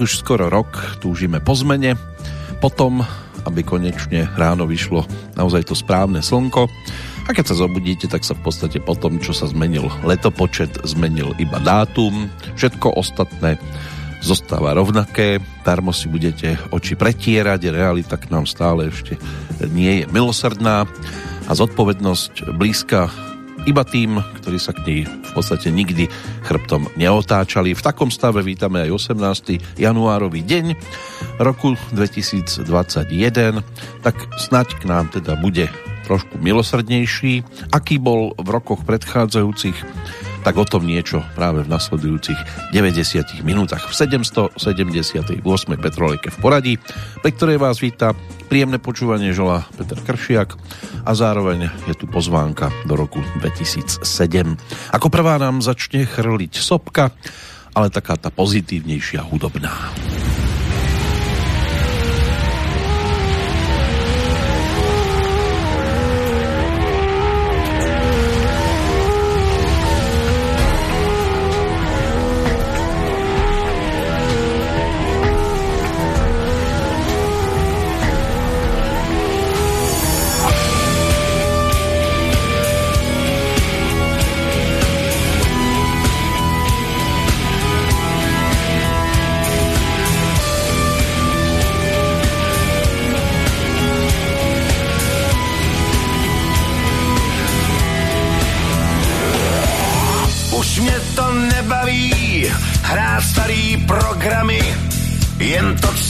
Tak už skoro rok túžime po zmene, potom, aby konečne ráno vyšlo naozaj to správne slnko. A keď sa zobudíte, tak sa v podstate po tom, čo sa zmenil letopočet, zmenil iba dátum, všetko ostatné zostáva rovnaké, darmo si budete oči pretierať, realita k nám stále ešte nie je milosrdná. A zodpovednosť blízka iba tým, ktorí sa k nej v podstate nikdy chrbtom neotáčali. V takom stave vítame aj 18. januárový deň roku 2021, tak snaď k nám teda bude trošku milosrdnejší, aký bol v rokoch predchádzajúcich tak o tom niečo práve v nasledujúcich 90 minútach v 778. Petrolejke v poradí, pri ktorej vás víta príjemné počúvanie žela Peter Kršiak a zároveň je tu pozvánka do roku 2007. Ako prvá nám začne chrliť sopka, ale taká tá pozitívnejšia hudobná.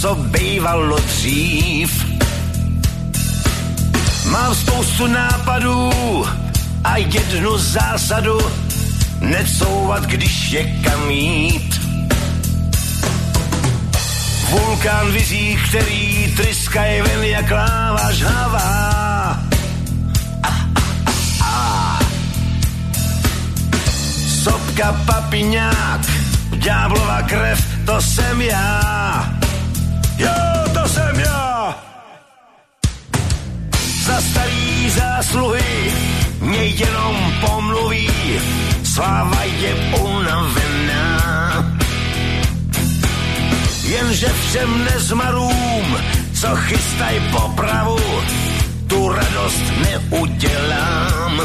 Co bývalo dřív. Mám spoustu nápadů a jednu zásadu necouvat, když je kam jít. Vulkán vizí, který tryskaj ven jak láva žhavá. Sopka papiňák, ďáblova krev, to jsem já. Jo, to jsem já. Za starý zásluhy mě jenom pomluví, sláva je unavená. Jenže všem nezmarům, co chystaj popravu, tu radost neudělám.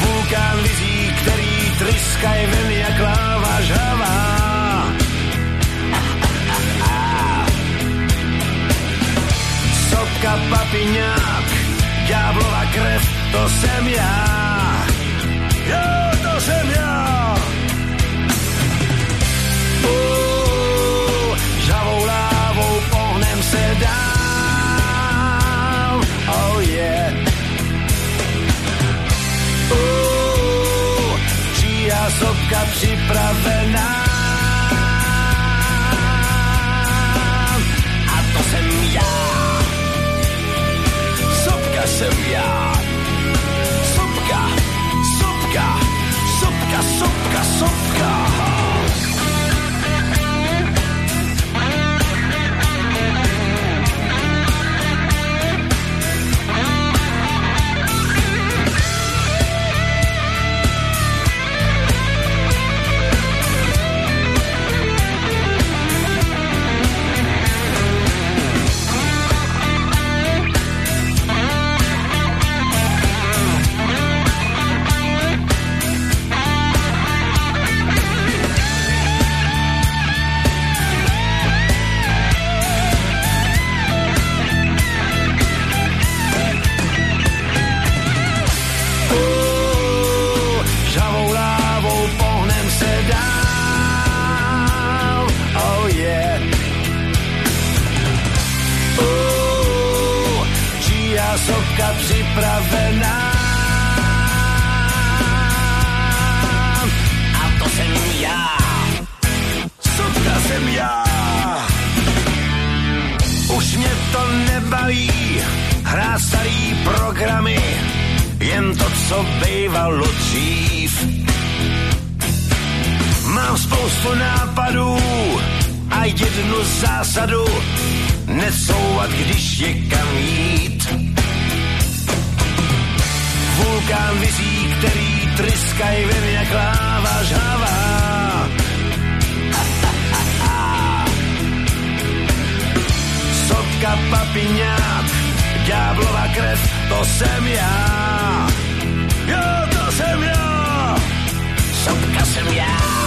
Vulkán vizí, který tryskaj ven jak láva žhavá Sopka papiňák, ďáblova krev, to jsem já. Jo, to jsem já. Uh, žavou lávou pohnem se dál. Oh yeah. Uh, číha sopka připravená. Jsem připravená. A to jsem já. Sotka jsem já. Už mě to nebaví, hrát starý programy, jen to, co bývalo dřív. Mám spoustu nápadů a jednu zásadu, necouvat, když je kam jít bulkám vizí, který tryskají ve mně kláva láva žhavá. Sotka papiňát, ďáblova krev, to jsem já. Jo, to jsem já, sotka jsem já.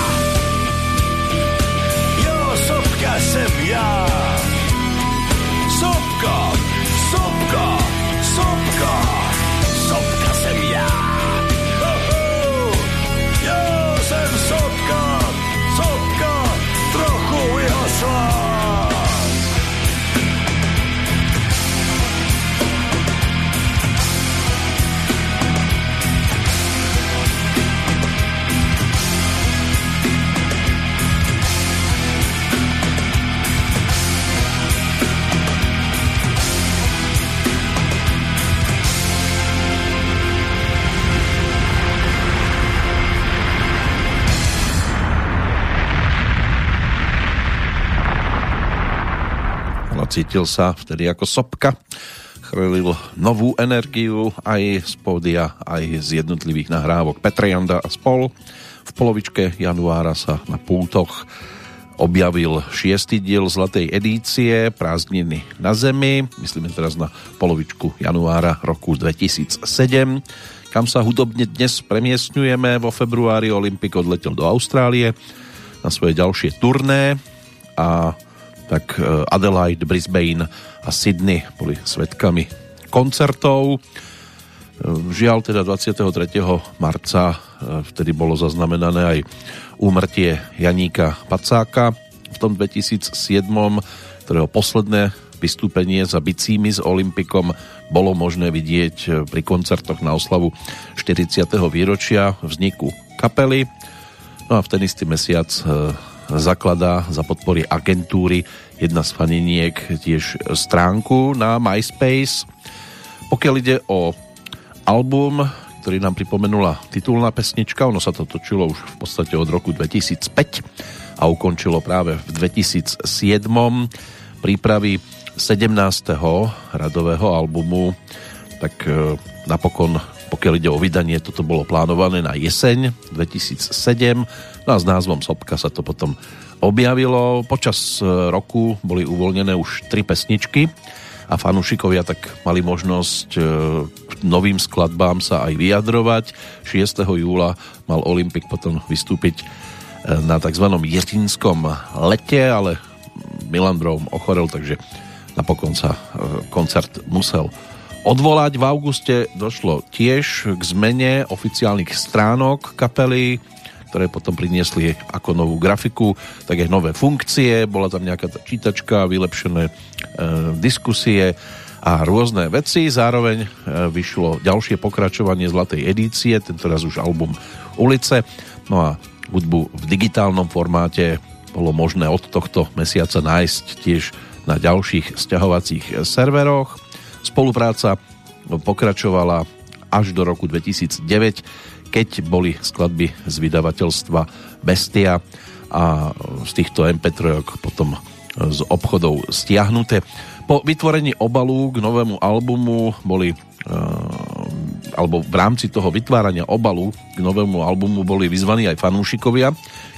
Cítil sa vtedy ako sopka. Chrlil novú energiu aj z pódia, aj z jednotlivých nahrávok Petra Janda a spol. V polovičke januára sa na pultoch objavil šiestý diel zlatej edície Prázdniny na zemi, myslíme teraz na polovičku januára roku 2007, kam sa hudobne dnes premiestňujeme. Vo februári Olympik odletel do Austrálie na svoje ďalšie turné a tak e, Adelaide, Brisbane a Sydney boli svetkami koncertov. E, žiaľ teda 23. marca e, vtedy bolo zaznamenané aj úmrtie Janíka Pacáka v tom 2007, ktorého posledné vystúpenie za bicími s Olympikom bolo možné vidieť pri koncertoch na oslavu 40. výročia vzniku kapely. No a v ten istý mesiac zakladá za podpory agentúry jedna z faniniek tiež stránku na MySpace. Pokiaľ ide o album, ktorý nám pripomenula titulná pesnička, ono sa to točilo už v podstate od roku 2005 a ukončilo práve v 2007 prípravy 17. radového albumu, tak e, napokon pokiaľ ide o vydanie, toto bolo plánované na jeseň 2007 no a s názvom Sopka sa to potom objavilo. Počas e, roku boli uvoľnené už tri pesničky a fanúšikovia tak mali možnosť e, novým skladbám sa aj vyjadrovať. 6. júla mal Olympik potom vystúpiť e, na tzv. jetinskom lete, ale Milan Brom ochorel, takže napokon sa koncert musel odvolať. V auguste došlo tiež k zmene oficiálnych stránok kapely, ktoré potom priniesli ako novú grafiku, tak aj nové funkcie, bola tam nejaká tá čítačka, vylepšené e, diskusie a rôzne veci. Zároveň e, vyšlo ďalšie pokračovanie Zlatej edície, tentoraz už album Ulice. No a hudbu v digitálnom formáte bolo možné od tohto mesiaca nájsť tiež na ďalších sťahovacích serveroch. Spolupráca pokračovala až do roku 2009, keď boli skladby z vydavateľstva Bestia a z týchto MP3 potom z obchodov stiahnuté. Po vytvorení obalu k novému albumu boli alebo v rámci toho vytvárania obalu k novému albumu boli vyzvaní aj fanúšikovia,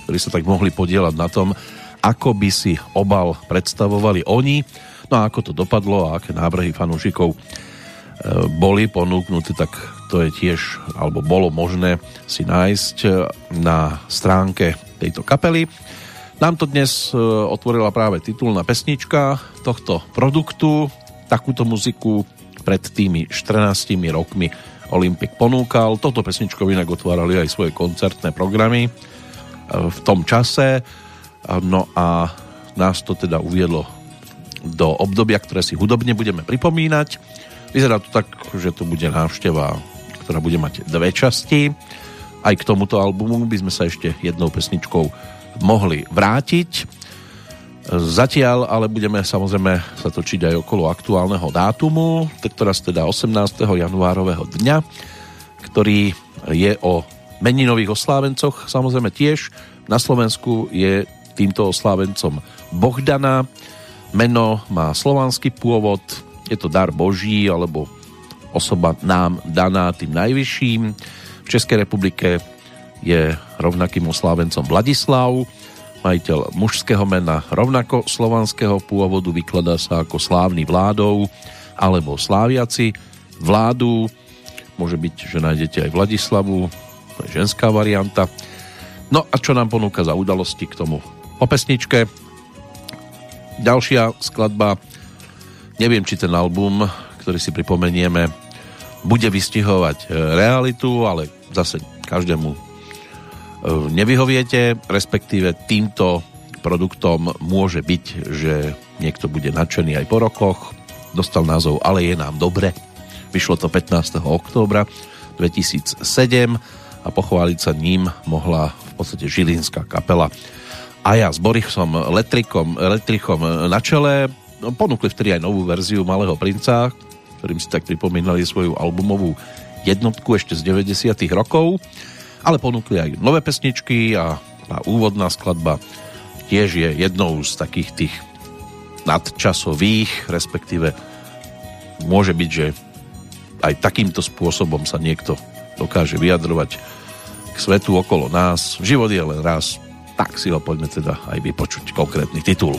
ktorí sa tak mohli podielať na tom, ako by si obal predstavovali oni. No a ako to dopadlo a aké návrhy fanúšikov e, boli ponúknuté, tak to je tiež, alebo bolo možné si nájsť e, na stránke tejto kapely. Nám to dnes e, otvorila práve titulná pesnička tohto produktu. Takúto muziku pred tými 14 rokmi Olympik ponúkal. Toto pesničkou inak otvárali aj svoje koncertné programy v tom čase. No a nás to teda uviedlo do obdobia, ktoré si hudobne budeme pripomínať. Vyzerá to tak, že to bude návšteva, ktorá bude mať dve časti. Aj k tomuto albumu by sme sa ešte jednou pesničkou mohli vrátiť. Zatiaľ ale budeme samozrejme sa točiť aj okolo aktuálneho dátumu, teraz teda 18. januárového dňa, ktorý je o meninových oslávencoch. Samozrejme tiež na Slovensku je týmto oslávencom Bohdana, Meno má slovanský pôvod, je to dar Boží alebo osoba nám daná tým najvyšším. V Českej republike je rovnakým oslávencom Vladislav, majiteľ mužského mena rovnako slovanského pôvodu, vykladá sa ako slávny vládou alebo sláviaci. Vládu môže byť, že nájdete aj Vladislavu, to je ženská varianta. No a čo nám ponúka za udalosti k tomu po pesničke. Ďalšia skladba, neviem, či ten album, ktorý si pripomenieme, bude vystihovať realitu, ale zase každému E, nevyhoviete, respektíve týmto produktom môže byť, že niekto bude nadšený aj po rokoch. Dostal názov Ale je nám dobre. Vyšlo to 15. októbra 2007 a pochváliť sa ním mohla v podstate žilinská kapela. A ja s Borisom Letrikom, Letrichom na čele ponúkli vtedy aj novú verziu Malého princa, ktorým si tak pripomínali svoju albumovú jednotku ešte z 90 rokov ale ponúkli aj nové pesničky a tá úvodná skladba tiež je jednou z takých tých nadčasových, respektíve môže byť, že aj takýmto spôsobom sa niekto dokáže vyjadrovať k svetu okolo nás. Život je len raz, tak si ho poďme teda aj vypočuť konkrétny titul.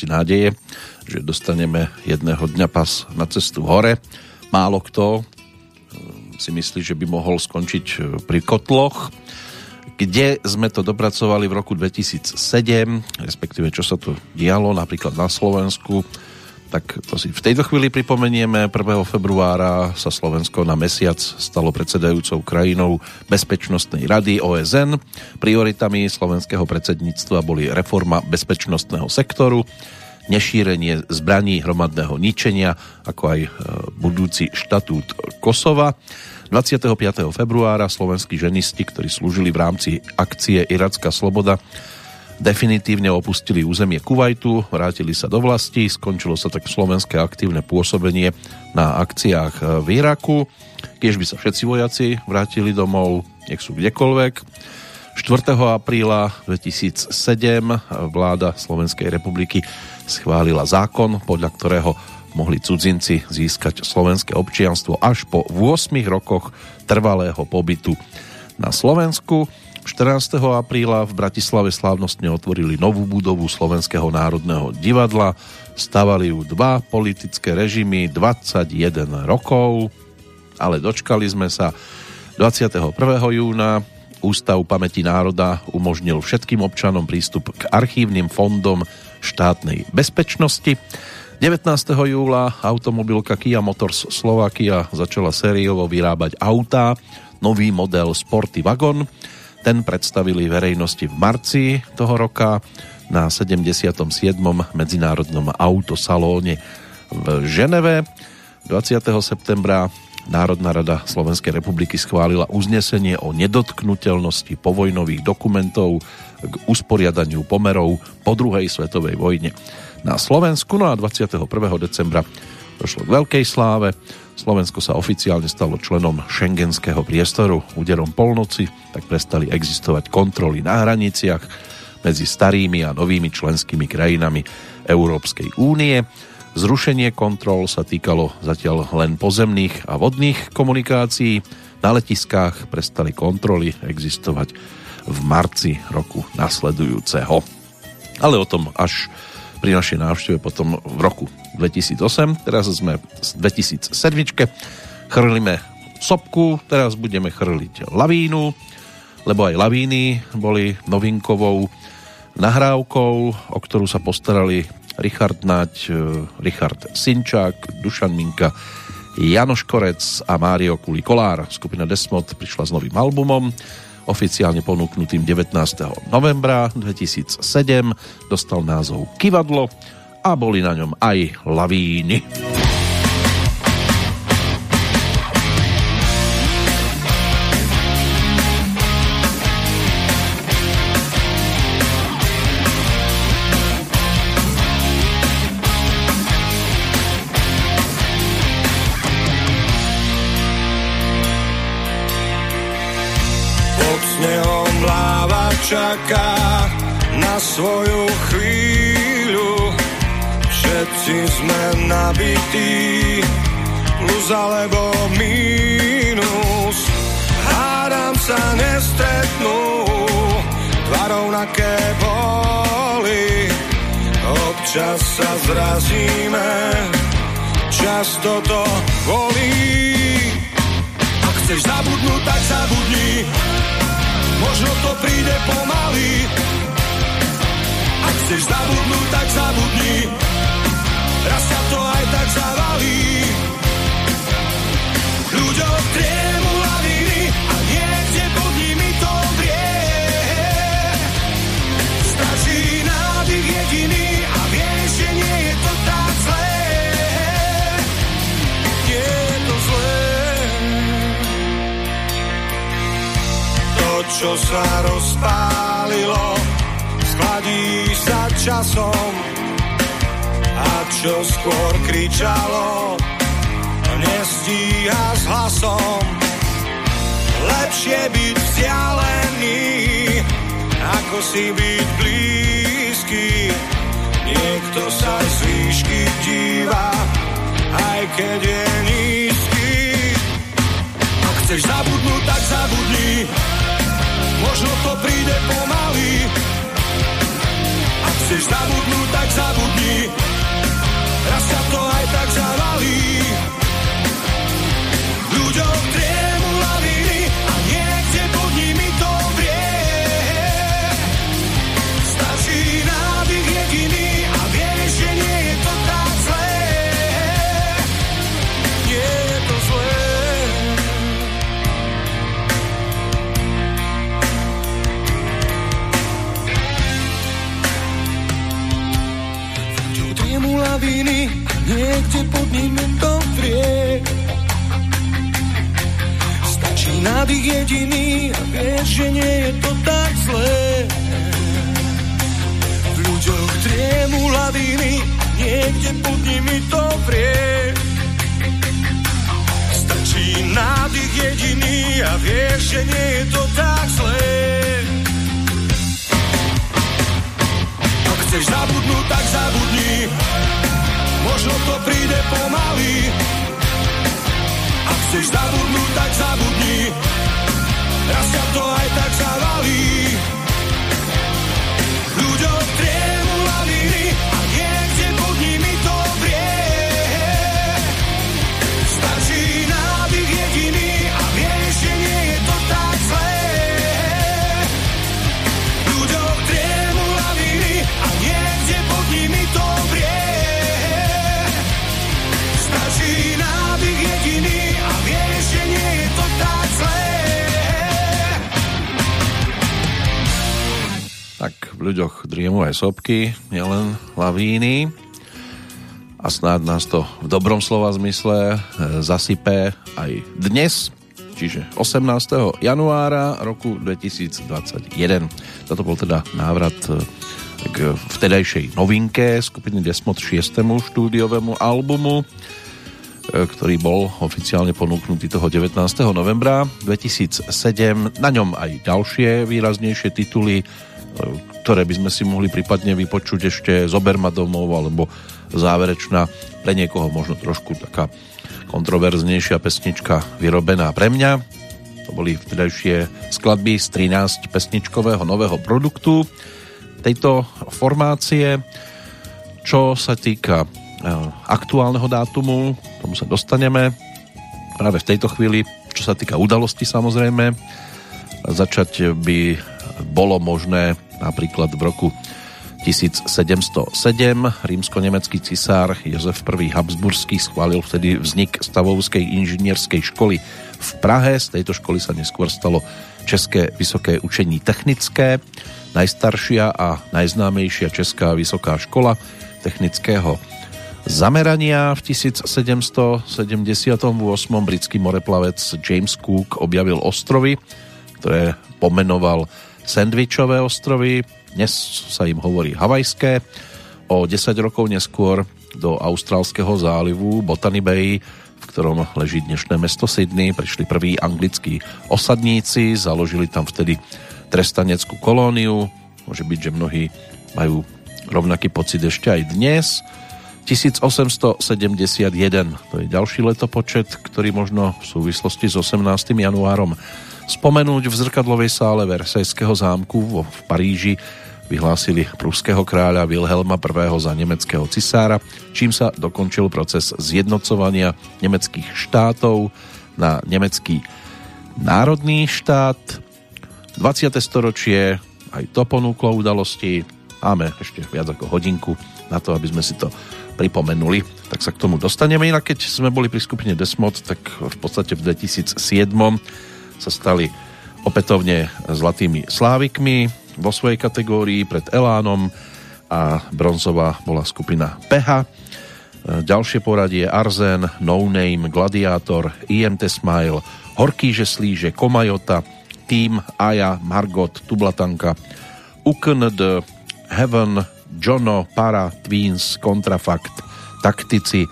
Robíme si nádeje, že dostaneme jedného dňa pas na cestu hore. Málo kto eh, si myslí, že by mohol skončiť eh, pri kotloch, kde sme to dopracovali v roku 2007, respektíve čo sa tu dialo napríklad na Slovensku, tak to si v tejto chvíli pripomenieme. 1. februára sa Slovensko na mesiac stalo predsedajúcou krajinou Bezpečnostnej rady OSN. Prioritami slovenského predsedníctva boli reforma bezpečnostného sektoru, nešírenie zbraní hromadného ničenia, ako aj e, budúci štatút Kosova. 25. februára slovenskí ženisti, ktorí slúžili v rámci akcie Iracká sloboda, definitívne opustili územie Kuwaitu, vrátili sa do vlasti, skončilo sa tak slovenské aktívne pôsobenie na akciách v Iraku. Keď by sa všetci vojaci vrátili domov, nech sú kdekoľvek. 4. apríla 2007 vláda Slovenskej republiky schválila zákon, podľa ktorého mohli cudzinci získať slovenské občianstvo až po 8 rokoch trvalého pobytu na Slovensku. 14. apríla v Bratislave slávnostne otvorili novú budovu Slovenského národného divadla. Stavali ju dva politické režimy 21 rokov, ale dočkali sme sa 21. júna Ústav pamäti národa umožnil všetkým občanom prístup k archívnym fondom štátnej bezpečnosti. 19. júla automobilka Kia Motors Slovakia začala sériovo vyrábať autá, nový model Sporty Wagon. Ten predstavili verejnosti v marci toho roka na 77. medzinárodnom autosalóne v Ženeve. 20. septembra Národná rada Slovenskej republiky schválila uznesenie o nedotknutelnosti povojnových dokumentov k usporiadaniu pomerov po druhej svetovej vojne na Slovensku. No a 21. decembra došlo k veľkej sláve. Slovensko sa oficiálne stalo členom šengenského priestoru. Úderom polnoci tak prestali existovať kontroly na hraniciach medzi starými a novými členskými krajinami Európskej únie. Zrušenie kontrol sa týkalo zatiaľ len pozemných a vodných komunikácií. Na letiskách prestali kontroly existovať v marci roku nasledujúceho. Ale o tom až pri našej návšteve potom v roku 2008. Teraz sme v 2007. Chrlíme sopku, teraz budeme chrliť lavínu, lebo aj lavíny boli novinkovou nahrávkou, o ktorú sa postarali Richard Nať, e, Richard Sinčák, Dušan Minka, Janoš Korec a Mário Kuli Kolár. Skupina Desmod prišla s novým albumom oficiálne ponúknutým 19. novembra 2007 dostal názov Kivadlo a boli na ňom aj lavíny. čaká na svoju chvíľu. Všetci sme nabití, plus alebo mínus. Hádam sa nestretnú, tvarou na boli. Občas sa zrazíme, často to bolí. Ak chceš zabudnúť, tak zabudni možno to príde pomaly. Ak chceš zabudnúť, tak zabudni, čo sa rozpálilo, schladí sa časom a čo skôr kričalo, nestíha s hlasom. Lepšie byť vzdialený, ako si byť blízky. Niekto sa z výšky díva, aj keď je nízky. Ak chceš zabudnúť, tak zabudni, možno to príde pomaly. Ak chceš zabudnúť, tak zabudni. Raz sa to aj tak zavalí. Ľuďom triemu lavíny a niekde pod nimi to vrie. Stačí nádych jediný a vieš, že nie je to tak zlé. V ľuďoch triemu lavíny a niekde pod nimi to vrie. Stačí nádych jediný a vieš, že nie je to tak zlé. Chceš zabudnúť, tak zabudni. Možno to príde pomaly. Ak chceš zabudnúť, tak zabudni. Raz sa to aj tak zavalí. V ľuďoch driemu sopky, nielen lavíny. A snáď nás to v dobrom slova zmysle e, zasype aj dnes, čiže 18. januára roku 2021. Toto bol teda návrat e, k vtedajšej novinke skupiny Desmod 6. štúdiovému albumu, e, ktorý bol oficiálne ponúknutý toho 19. novembra 2007. Na ňom aj ďalšie výraznejšie tituly, ktoré by sme si mohli prípadne vypočuť ešte z Oberma domov alebo záverečná pre niekoho možno trošku taká kontroverznejšia pesnička vyrobená pre mňa. To boli vtedajšie skladby z 13 pesničkového nového produktu tejto formácie. Čo sa týka aktuálneho dátumu, tomu sa dostaneme práve v tejto chvíli, čo sa týka udalosti samozrejme. Začať by bolo možné napríklad v roku 1707 rímsko-nemecký cisár Jozef I. Habsburský schválil vtedy vznik stavovskej inžinierskej školy v Prahe. Z tejto školy sa neskôr stalo České vysoké učení technické, najstaršia a najznámejšia Česká vysoká škola technického zamerania. V 1778 britský moreplavec James Cook objavil ostrovy, ktoré pomenoval Sandvičové ostrovy, dnes sa im hovorí havajské. O 10 rokov neskôr do Austrálskeho zálivu Botany Bay, v ktorom leží dnešné mesto Sydney, prišli prví anglickí osadníci, založili tam vtedy trestaneckú kolóniu. Môže byť, že mnohí majú rovnaký pocit ešte aj dnes. 1871, to je ďalší letopočet, ktorý možno v súvislosti s 18. januárom spomenúť v zrkadlovej sále Versajského zámku vo, v Paríži vyhlásili pruského kráľa Wilhelma I. za nemeckého cisára, čím sa dokončil proces zjednocovania nemeckých štátov na nemecký národný štát. 20. storočie aj to ponúklo udalosti. Máme ešte viac ako hodinku na to, aby sme si to pripomenuli. Tak sa k tomu dostaneme. Inak keď sme boli pri skupine Desmod, tak v podstate v 2007 sa stali opätovne zlatými slávikmi vo svojej kategórii pred Elánom a bronzová bola skupina Peha. Ďalšie poradie Arzen, No Name, Gladiátor, IMT Smile, Horký žeslíže, Komajota, Team, Aja, Margot, Tublatanka, UKND, Heaven, Jono, Para, Twins, Contrafact, Taktici,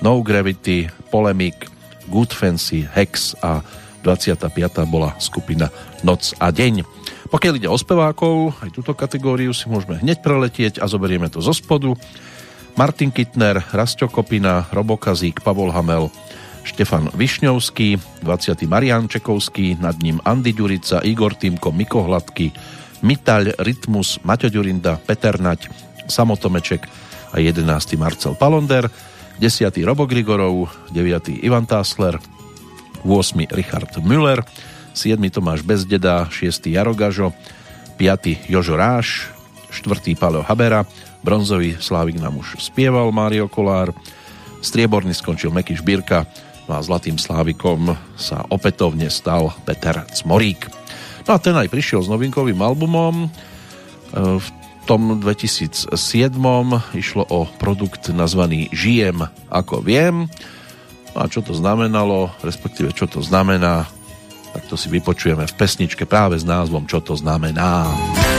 No Gravity, Polemic, Good Fancy, Hex a 25. bola skupina Noc a deň. Pokiaľ ide o spevákov, aj túto kategóriu si môžeme hneď preletieť a zoberieme to zo spodu. Martin Kittner, Rasto Kopina, Robo Kazík, Pavol Hamel, Štefan Višňovský, 20. Marian Čekovský, nad ním Andy Ďurica, Igor Týmko, Miko Hladky, Mitaľ, Rytmus, Maťo Ďurinda, Peter Nať, Samotomeček a 11. Marcel Palonder, 10. Robo Grigorov, 9. Ivan Tásler, 8. Richard Müller, 7. Tomáš Bezdeda, 6. Jarogažo, 5. Jožo Ráš, 4. Paleo Habera, bronzový Slávik nám už spieval Mário Kolár, strieborný skončil Meky Šbírka, no a zlatým Slávikom sa opätovne stal Peter Cmorík. No a ten aj prišiel s novinkovým albumom, e, v tom 2007 išlo o produkt nazvaný Žijem ako viem. A čo to znamenalo, respektíve čo to znamená, tak to si vypočujeme v pesničke práve s názvom Čo to znamená. Popolník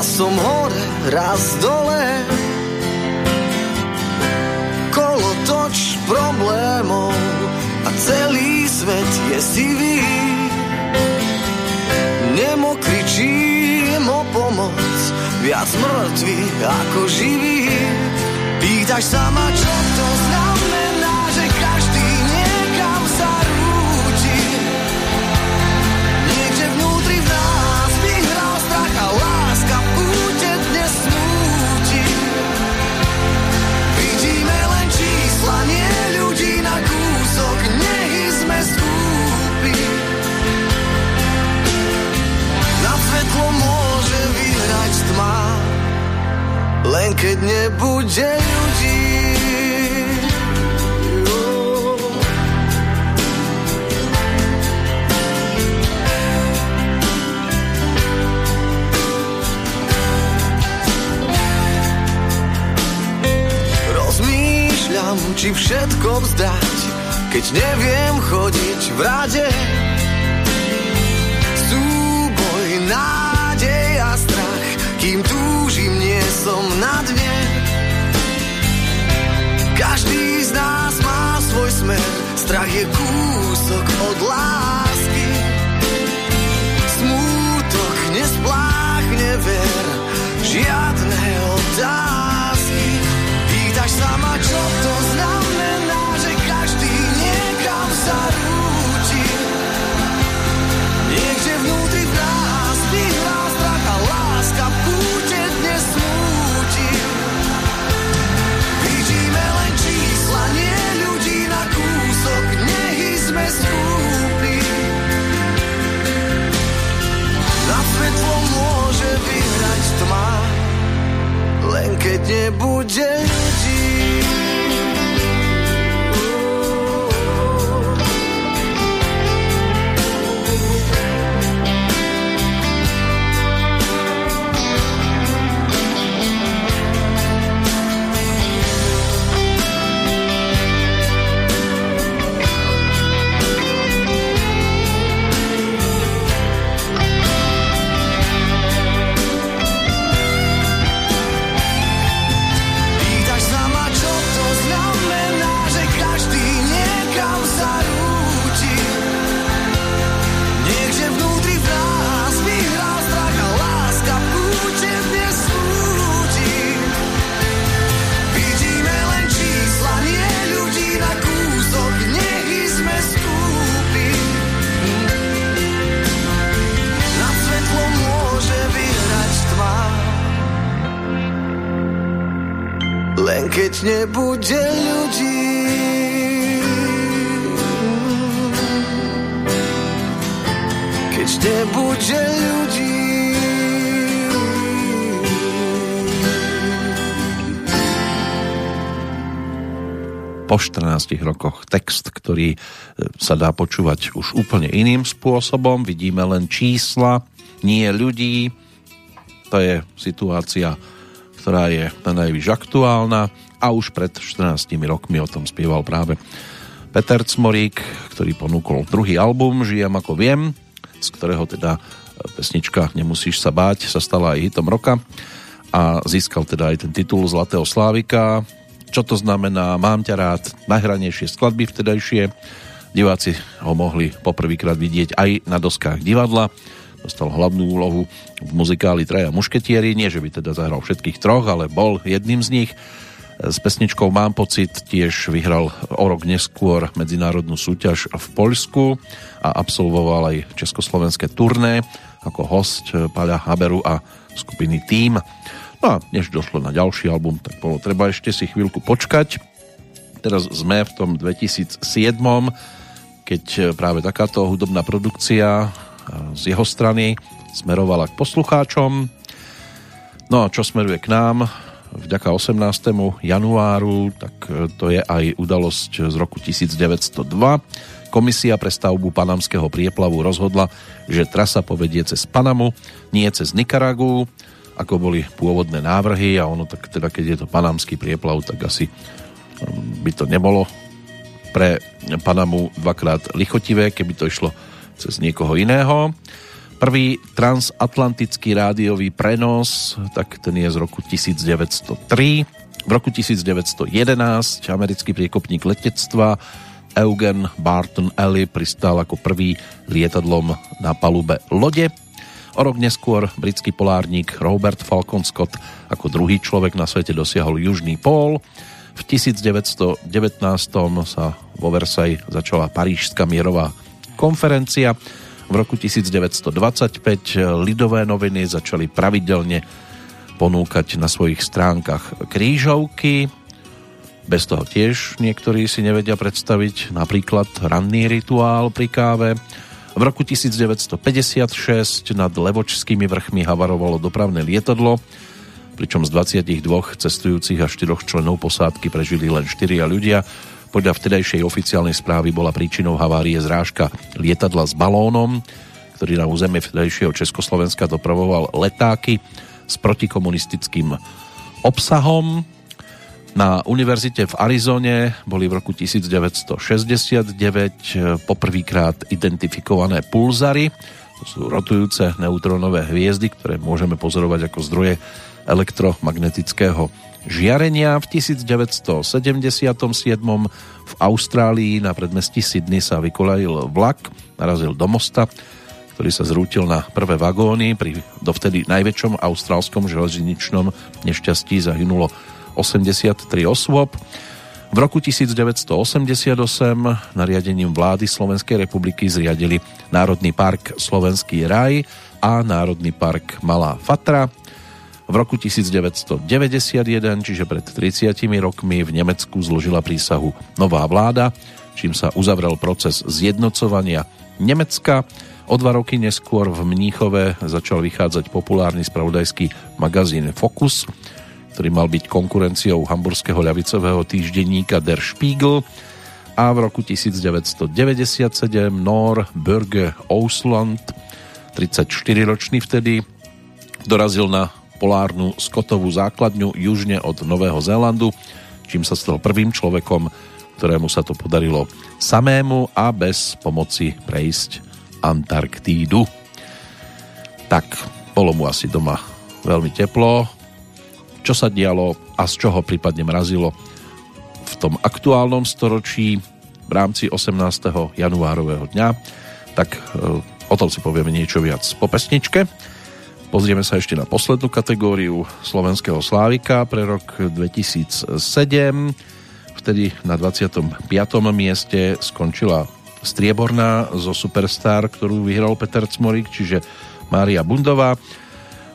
raz som hore, raz dole. Kolo toč problémov a celý svet je sivý. Nemo kričím o pomoc, viac mŕtvy ako živý. Pýtaš sa ma, čo to znamená, len keď nebude ľudí. Rozmýšľam, či všetko vzdať, keď neviem chodiť v rade. Súboj, nádej a strach, kým nie som na dne. Každý z nás má svoj smer, strach je kúsok od lásky. Len keď nebude ľudí. 15 rokoch text, ktorý e, sa dá počúvať už úplne iným spôsobom. Vidíme len čísla, nie ľudí. To je situácia, ktorá je na najvyš aktuálna a už pred 14 rokmi o tom spieval práve Peter Cmorík, ktorý ponúkol druhý album Žijem ako viem, z ktorého teda e, pesnička Nemusíš sa báť sa stala aj hitom roka a získal teda aj ten titul Zlatého Slávika čo to znamená, mám ťa rád, najhranejšie skladby vtedajšie. Diváci ho mohli poprvýkrát vidieť aj na doskách divadla. Dostal hlavnú úlohu v muzikáli Traja mušketieri, nie že by teda zahral všetkých troch, ale bol jedným z nich. S pesničkou Mám pocit tiež vyhral o rok neskôr medzinárodnú súťaž v Poľsku a absolvoval aj československé turné ako host Paľa Haberu a skupiny Team. No a než došlo na ďalší album, tak bolo treba ešte si chvíľku počkať. Teraz sme v tom 2007, keď práve takáto hudobná produkcia z jeho strany smerovala k poslucháčom. No a čo smeruje k nám? Vďaka 18. januáru, tak to je aj udalosť z roku 1902. Komisia pre stavbu panamského prieplavu rozhodla, že trasa povedie cez Panamu, nie cez Nikaragu ako boli pôvodné návrhy a ono tak teda, keď je to panamský prieplav, tak asi um, by to nebolo pre Panamu dvakrát lichotivé, keby to išlo cez niekoho iného. Prvý transatlantický rádiový prenos, tak ten je z roku 1903. V roku 1911 americký priekopník letectva Eugen Barton Ellie pristal ako prvý lietadlom na palube lode O rok neskôr britský polárnik Robert Falcon Scott ako druhý človek na svete dosiahol južný pól. V 1919 sa vo Versailles začala Parížská mierová konferencia. V roku 1925 lidové noviny začali pravidelne ponúkať na svojich stránkach krížovky. Bez toho tiež niektorí si nevedia predstaviť napríklad ranný rituál pri káve. V roku 1956 nad Levočskými vrchmi havarovalo dopravné lietadlo, pričom z 22 cestujúcich a 4 členov posádky prežili len 4 ľudia. Podľa vtedajšej oficiálnej správy bola príčinou havárie zrážka lietadla s balónom, ktorý na územie vtedajšieho Československa dopravoval letáky s protikomunistickým obsahom. Na univerzite v Arizone boli v roku 1969 poprvýkrát identifikované pulzary. To sú rotujúce neutrónové hviezdy, ktoré môžeme pozorovať ako zdroje elektromagnetického žiarenia. V 1977 v Austrálii na predmestí Sydney sa vykolajil vlak, narazil do mosta, ktorý sa zrútil na prvé vagóny. Pri dovtedy najväčšom austrálskom železničnom nešťastí zahynulo 83 osôb. V roku 1988 nariadením vlády Slovenskej republiky zriadili Národný park Slovenský raj a Národný park Malá Fatra. V roku 1991, čiže pred 30 rokmi, v Nemecku zložila prísahu nová vláda, čím sa uzavrel proces zjednocovania Nemecka. O dva roky neskôr v Mníchove začal vychádzať populárny spravodajský magazín Focus, ktorý mal byť konkurenciou hamburského ľavicového týždenníka Der Spiegel a v roku 1997 Nor Bürger Ausland 34-ročný vtedy dorazil na polárnu skotovú základňu južne od Nového Zélandu, čím sa stal prvým človekom, ktorému sa to podarilo samému a bez pomoci prejsť Antarktídu. Tak, bolo mu asi doma veľmi teplo, čo sa dialo a z čoho prípadne mrazilo v tom aktuálnom storočí v rámci 18. januárového dňa, tak e, o tom si povieme niečo viac po pesničke. Pozrieme sa ešte na poslednú kategóriu slovenského slávika pre rok 2007. Vtedy na 25. mieste skončila strieborná zo Superstar, ktorú vyhral Peter Cmorik, čiže Mária Bundová.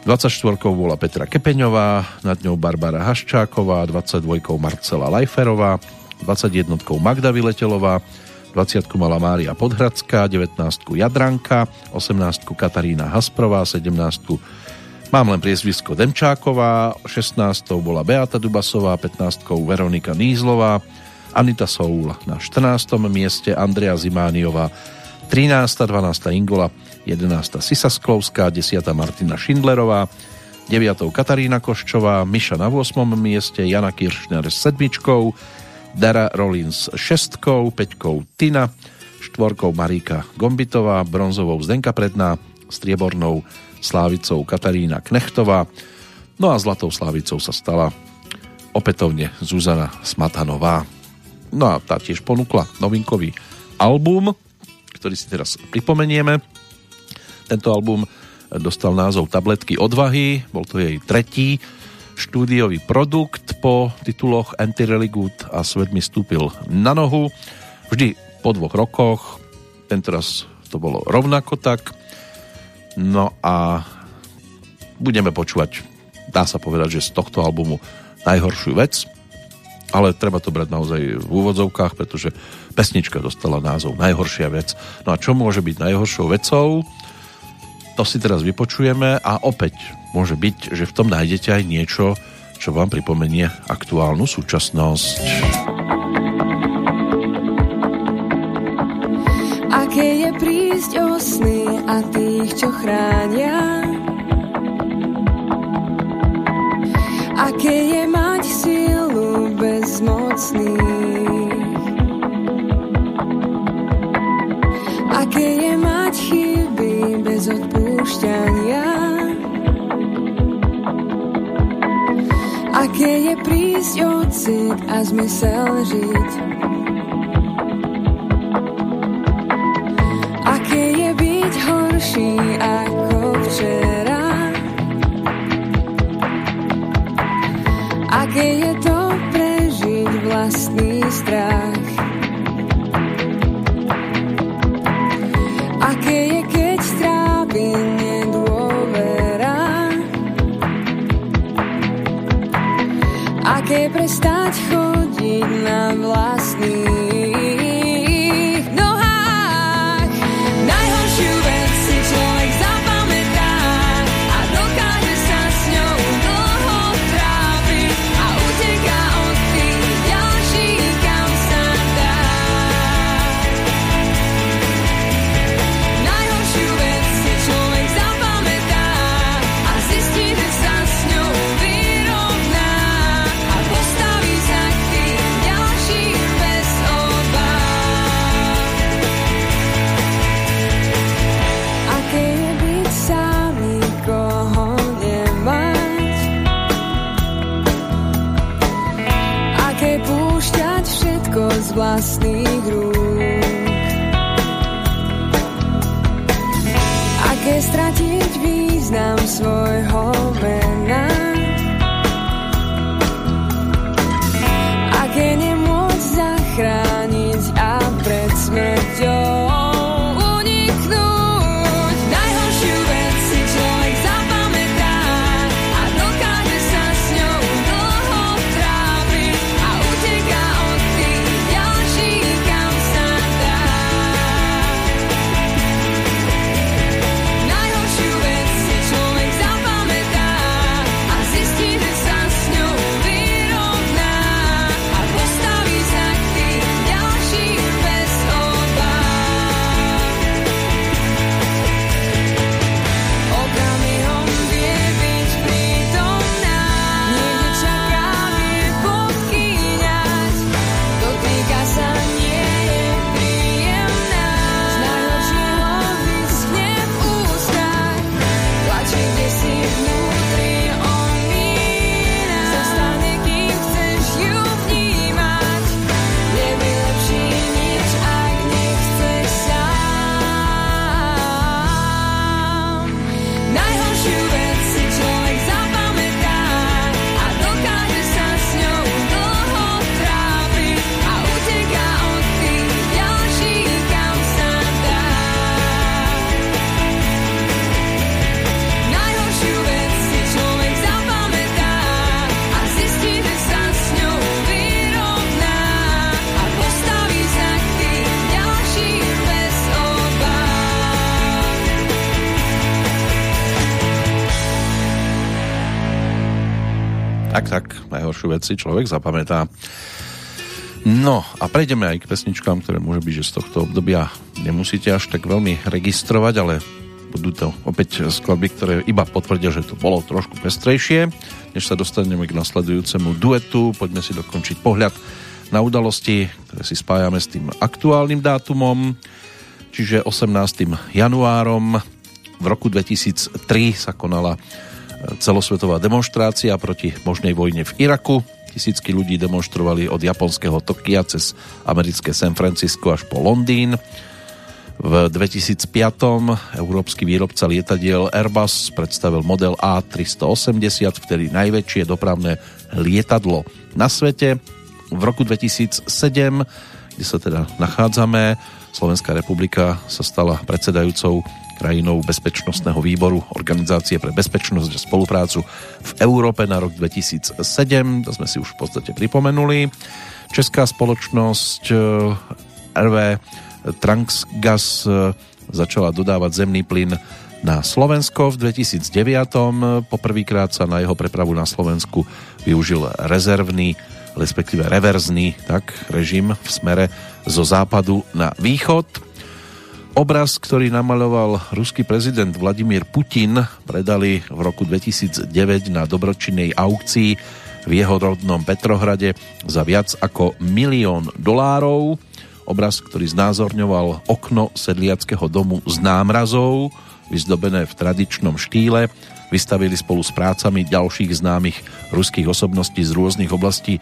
24 bola Petra Kepeňová, nad ňou Barbara Haščáková, 22 Marcela Lajferová, 21 Magda Vyletelová, 20 mala Mária Podhradská, 19 Jadranka, 18 Katarína Hasprová, 17 mám len priezvisko Demčáková, 16 bola Beata Dubasová, 15 Veronika Nízlová, Anita Soul na 14. mieste, Andrea Zimániová, 13. 12. Ingola 11. Sisa Sklovská, 10. Martina Šindlerová, 9. Katarína Koščová, Miša na 8. mieste, Jana Kiršner s sedmičkou, Dara Rollins šestkou, peťkou Tina, štvorkou Maríka Gombitová, bronzovou Zdenka Predná, striebornou Slávicou Katarína Knechtová, no a zlatou Slávicou sa stala opätovne Zuzana Smatanová. No a tá tiež ponúkla novinkový album, ktorý si teraz pripomenieme. Tento album dostal názov Tabletky odvahy, bol to jej tretí štúdiový produkt po tituloch Anti-Religut a Svet mi stúpil na nohu. Vždy po dvoch rokoch, tentoraz to bolo rovnako tak. No a budeme počúvať, dá sa povedať, že z tohto albumu najhoršiu vec, ale treba to brať naozaj v úvodzovkách, pretože pesnička dostala názov Najhoršia vec. No a čo môže byť najhoršou vecou? To si teraz vypočujeme a opäť môže byť, že v tom nájdete aj niečo, čo vám pripomenie aktuálnu súčasnosť. Aké je prísť o sny a tých, čo chránia. Aké je mať silu bezmocných Aké je mať chyby bez odpúšťania Aké je prísť od a zmysel žiť? Aké je byť horší ako včera prestať chodiť na vlastný najhoršiu vec si človek zapamätá. No a prejdeme aj k pesničkám, ktoré môže byť, že z tohto obdobia nemusíte až tak veľmi registrovať, ale budú to opäť skladby, ktoré iba potvrdia, že to bolo trošku pestrejšie. Než sa dostaneme k nasledujúcemu duetu, poďme si dokončiť pohľad na udalosti, ktoré si spájame s tým aktuálnym dátumom, čiže 18. januárom v roku 2003 sa konala celosvetová demonstrácia proti možnej vojne v Iraku. Tisícky ľudí demonstrovali od japonského Tokia cez americké San Francisco až po Londýn. V 2005. európsky výrobca lietadiel Airbus predstavil model A380, vtedy najväčšie dopravné lietadlo na svete. V roku 2007, kde sa teda nachádzame, Slovenská republika sa stala predsedajúcou krajinou Bezpečnostného výboru Organizácie pre bezpečnosť a spoluprácu v Európe na rok 2007. To sme si už v podstate pripomenuli. Česká spoločnosť eh, RV Transgas eh, začala dodávať zemný plyn na Slovensko v 2009. Poprvýkrát sa na jeho prepravu na Slovensku využil rezervný, respektíve reverzný tak, režim v smere zo západu na východ. Obraz, ktorý namaloval ruský prezident Vladimír Putin, predali v roku 2009 na dobročinnej aukcii v jeho rodnom Petrohrade za viac ako milión dolárov. Obraz, ktorý znázorňoval okno sedliackého domu z námrazov, vyzdobené v tradičnom štýle, vystavili spolu s prácami ďalších známych ruských osobností z rôznych oblastí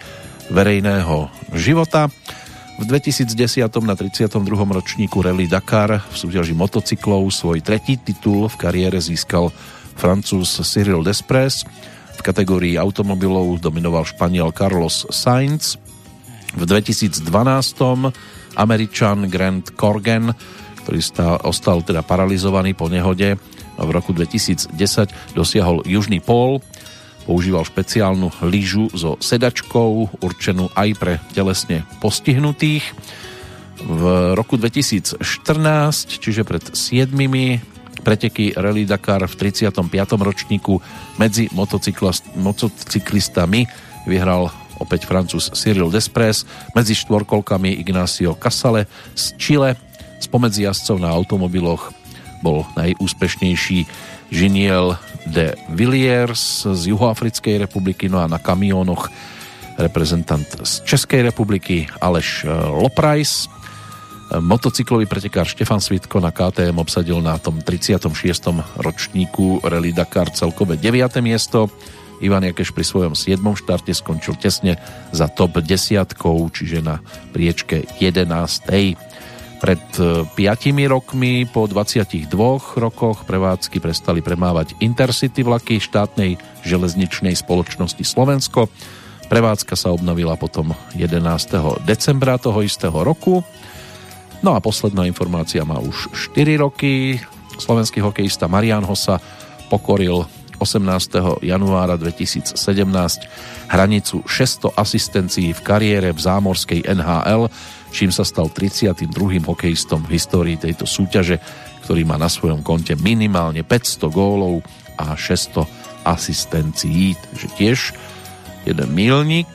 verejného života. V 2010. na 32. ročníku Rally Dakar v súťaži motocyklov svoj tretí titul v kariére získal francúz Cyril Despres. V kategórii automobilov dominoval Španiel Carlos Sainz. V 2012. Američan Grant Corgan, ktorý stál, ostal teda paralizovaný po nehode v roku 2010 dosiahol južný pól Používal špeciálnu lyžu so sedačkou, určenú aj pre telesne postihnutých. V roku 2014, čiže pred 7 preteky Rally Dakar v 35. ročníku medzi motocyklistami vyhral opäť francúz Cyril Despres, medzi štvorkolkami Ignacio Casale z Chile, spomedzi jazdcov na automobiloch bol najúspešnejší Žiniel de Villiers z Juhoafrickej republiky, no a na kamiónoch reprezentant z Českej republiky Aleš e, Loprajs. E, motocyklový pretekár Štefan Svitko na KTM obsadil na tom 36. ročníku Rally Dakar celkové 9. miesto. Ivan Jakeš pri svojom 7. štarte skončil tesne za top desiatkou, čiže na priečke 11. Pred 5 e, rokmi po 22 rokoch prevádzky prestali premávať Intercity vlaky štátnej železničnej spoločnosti Slovensko. Prevádzka sa obnovila potom 11. decembra toho istého roku. No a posledná informácia má už 4 roky. Slovenský hokejista Marian Hosa pokoril 18. januára 2017 hranicu 600 asistencií v kariére v zámorskej NHL čím sa stal 32. hokejistom v histórii tejto súťaže, ktorý má na svojom konte minimálne 500 gólov a 600 asistencií. Takže tiež jeden milník.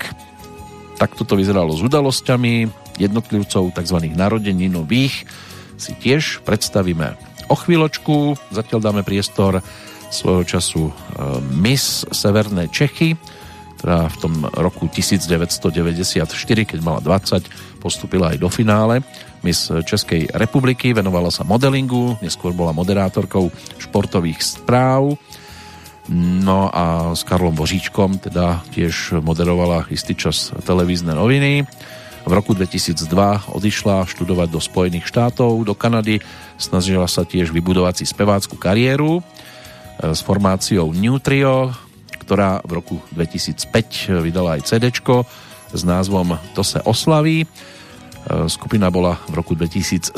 Takto to vyzeralo s udalosťami jednotlivcov tzv. nových si tiež predstavíme o chvíľočku. Zatiaľ dáme priestor svojho času e, Miss Severné Čechy, ktorá v tom roku 1994, keď mala 20, postupila aj do finále. Miss Českej republiky, venovala sa modelingu, neskôr bola moderátorkou športových správ, no a s Karlom Boříčkom teda tiež moderovala istý čas televízne noviny. V roku 2002 odišla študovať do Spojených štátov, do Kanady, snažila sa tiež vybudovať si spevácku kariéru e, s formáciou New Trio, ktorá v roku 2005 vydala aj CD s názvom To se oslaví. E, skupina bola v roku 2007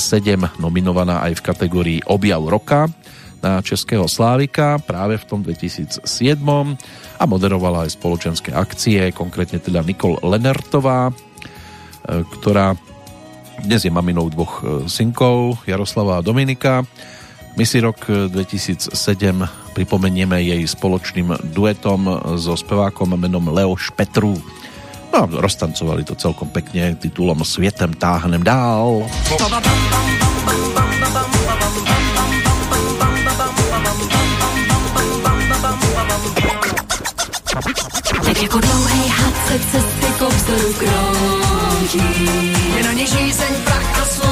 nominovaná aj v kategórii Objav roka na Českého Slávika práve v tom 2007 a moderovala aj spoločenské akcie, konkrétne teda Nikol Lenertová, e, ktorá dnes je maminou dvoch e, synkov, Jaroslava a Dominika. My si rok 2007 pripomenieme jej spoločným duetom so spevákom menom Leoš Petru. No, roztancovali to celkom pekne titulom Svietem táhnem dál. Tak jako dlouhej had cesty k obzoru kroutí. Je na něj žízeň, prach a slunce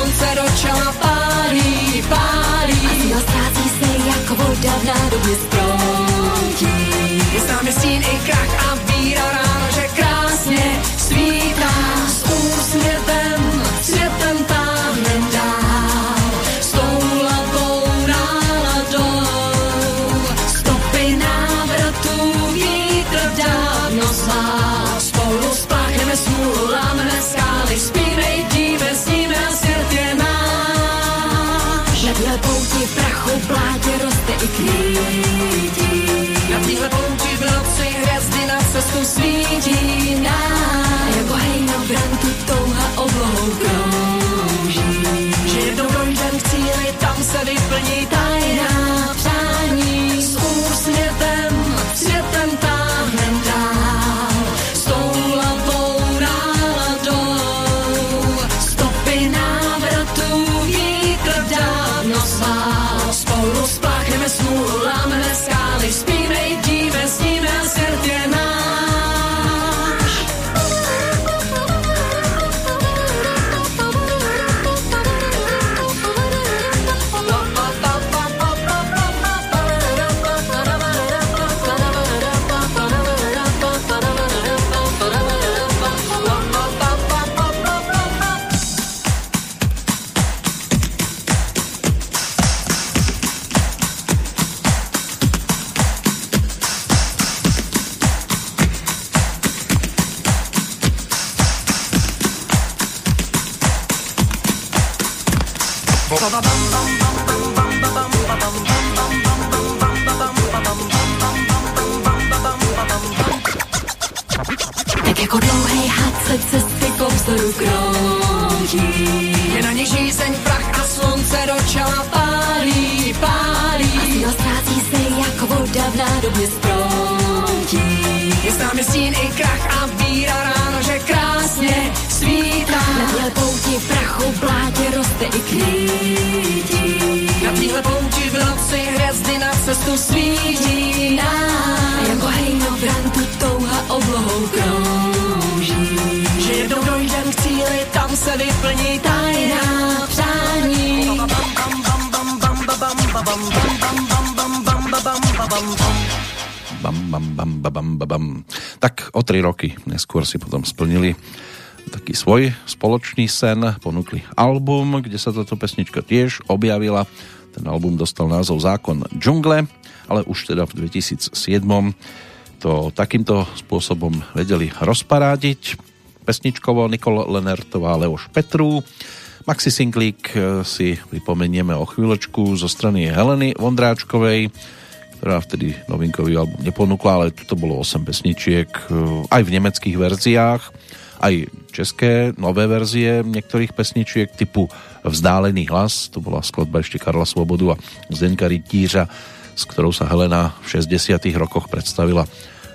Na na svítí. Jako hejno v rantu touha oblohou krouží. Že jednou tam se vyplní potom splnili taký svoj spoločný sen, ponúkli album, kde sa táto pesnička tiež objavila. Ten album dostal názov Zákon džungle, ale už teda v 2007 to takýmto spôsobom vedeli rozparádiť. Pesničkovo Nikol Lenertová, Leoš Petru. Maxi Singlík si pripomenieme o chvíľočku zo strany Heleny Vondráčkovej, ktorá vtedy novinkový album neponúkla, ale tu bolo 8 pesničiek aj v nemeckých verziách, aj české nové verzie niektorých pesničiek typu Vzdálený hlas, to bola skladba ešte Karla Svobodu a Zdenka Rytířa, s ktorou sa Helena v 60 rokoch predstavila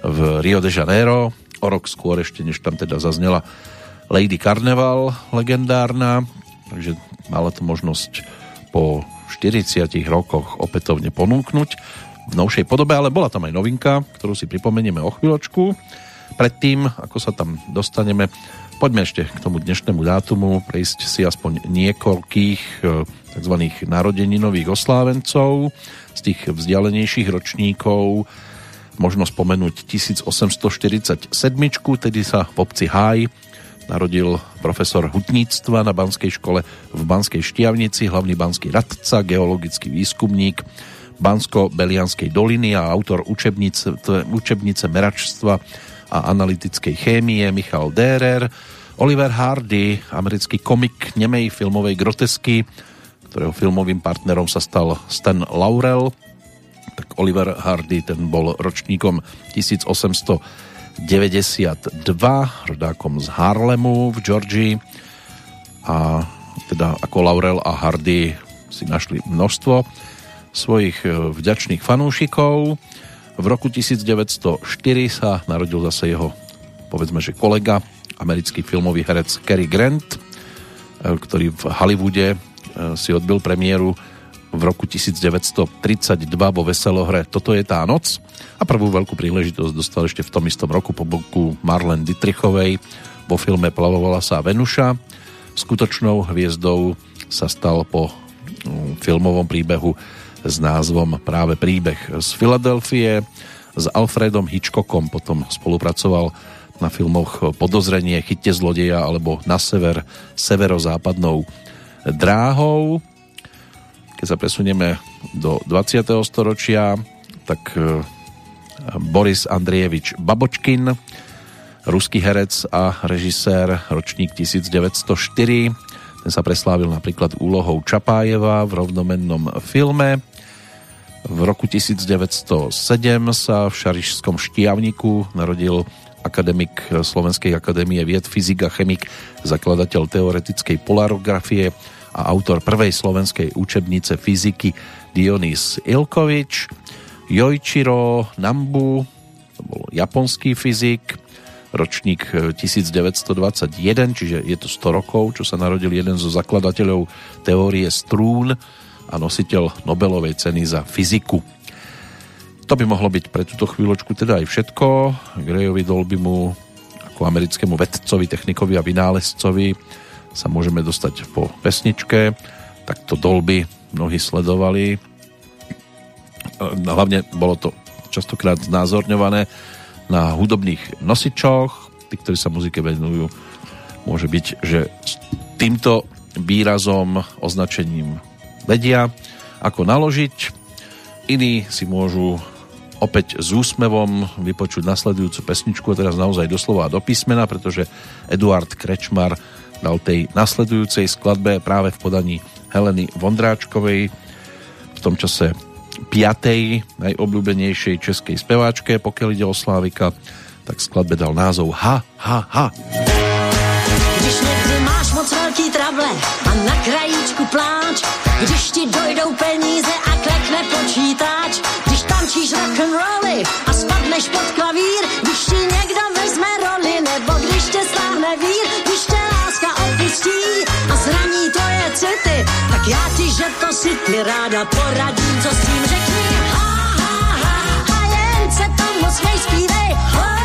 v Rio de Janeiro. O rok skôr ešte, než tam teda zaznela Lady Carnival, legendárna, takže mala to možnosť po 40 rokoch opätovne ponúknuť v novšej podobe, ale bola tam aj novinka, ktorú si pripomenieme o chvíľočku. Predtým, ako sa tam dostaneme, poďme ešte k tomu dnešnému dátumu, prejsť si aspoň niekoľkých tzv. narodeninových oslávencov z tých vzdialenejších ročníkov. Možno spomenúť 1847, tedy sa v obci Háj narodil profesor hutníctva na Banskej škole v Banskej Štiavnici, hlavný banský radca, geologický výskumník, Bansko-Belianskej doliny a autor učebnice, učebnice meračstva a analytickej chémie Michal Dérer, Oliver Hardy, americký komik nemej filmovej grotesky, ktorého filmovým partnerom sa stal Stan Laurel, tak Oliver Hardy ten bol ročníkom 1892, rodákom z Harlemu v Georgii. A teda ako Laurel a Hardy si našli množstvo svojich e, vďačných fanúšikov. V roku 1904 sa narodil zase jeho, povedzme, že kolega, americký filmový herec Cary Grant, e, ktorý v Hollywoode e, si odbil premiéru v roku 1932 vo veselohre Toto je tá noc a prvú veľkú príležitosť dostal ešte v tom istom roku po boku Marlene Dietrichovej vo filme Plavovala sa Venuša. Skutočnou hviezdou sa stal po filmovom príbehu s názvom práve Príbeh z Filadelfie. S Alfredom Hitchcockom potom spolupracoval na filmoch Podozrenie, Chytte zlodeja alebo Na sever severozápadnou dráhou. Keď sa presunieme do 20. storočia, tak Boris Andrievič Babočkin, ruský herec a režisér, ročník 1904. Ten sa preslávil napríklad úlohou Čapájeva v rovnomennom filme. V roku 1907 sa v Šarišskom Štiavniku narodil akademik Slovenskej akadémie vied, fyzik a chemik, zakladateľ teoretickej polarografie a autor prvej slovenskej učebnice fyziky Dionys Ilkovič. Jojčiro Nambu, to bol japonský fyzik, ročník 1921, čiže je to 100 rokov, čo sa narodil jeden zo zakladateľov teórie strún a nositeľ Nobelovej ceny za fyziku. To by mohlo byť pre túto chvíľočku teda aj všetko. Grejovi Dolbymu ako americkému vedcovi, technikovi a vynálezcovi sa môžeme dostať po pesničke. Takto Dolby mnohí sledovali. Hlavne bolo to častokrát znázorňované na hudobných nosičoch. Tí, ktorí sa muzike venujú, môže byť, že s týmto výrazom, označením vedia, ako naložiť. Iní si môžu opäť s úsmevom vypočuť nasledujúcu pesničku, a teraz naozaj doslova do písmena, pretože Eduard Krečmar dal tej nasledujúcej skladbe práve v podaní Heleny Vondráčkovej v tom čase piatej najobľúbenejšej českej speváčke, pokiaľ ide o Slávika, tak skladbe dal názov Ha, ha, ha. Když máš moc velký trable a na krajíčku pláč, když ti dojdou peníze a klekne počítač, když tančíš rock'n'rolly a spadneš pod klavír, když ti někdo vezme roli, nebo když tě stáhne vír, když tě láska opustí a zraní tvoje city, tak já ti, že to si ty ráda poradím, co s tím řekni. Ha, ha, ha, a jen se tomu směj zpívej. Ho, ho,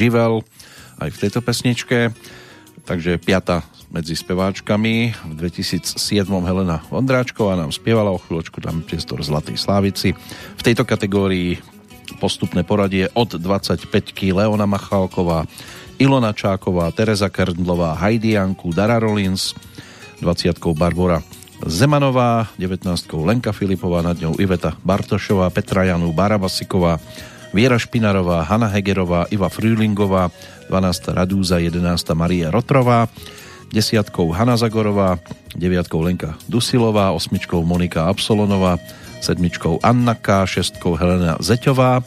živel aj v tejto pesničke. Takže piata medzi speváčkami. V 2007 Helena Vondráčková nám spievala o chvíľočku, tam priestor Zlatej Slávici. V tejto kategórii postupné poradie od 25 Leona Machálková, Ilona Čáková, Tereza Kerndlová, Heidi Janku, Dara Rollins, 20 Barbara Zemanová, 19 Lenka Filipová, nad ňou Iveta Bartošová, Petra Janu, Barabasiková, Viera Špinarová, Hanna Hegerová, Iva Frühlingová, 12. Radúza, 11. Maria Rotrová, desiatkou Hanna Zagorová, deviatkou Lenka Dusilová, osmičkou Monika Absolonová, sedmičkou Anna K, šestkou Helena Zeťová,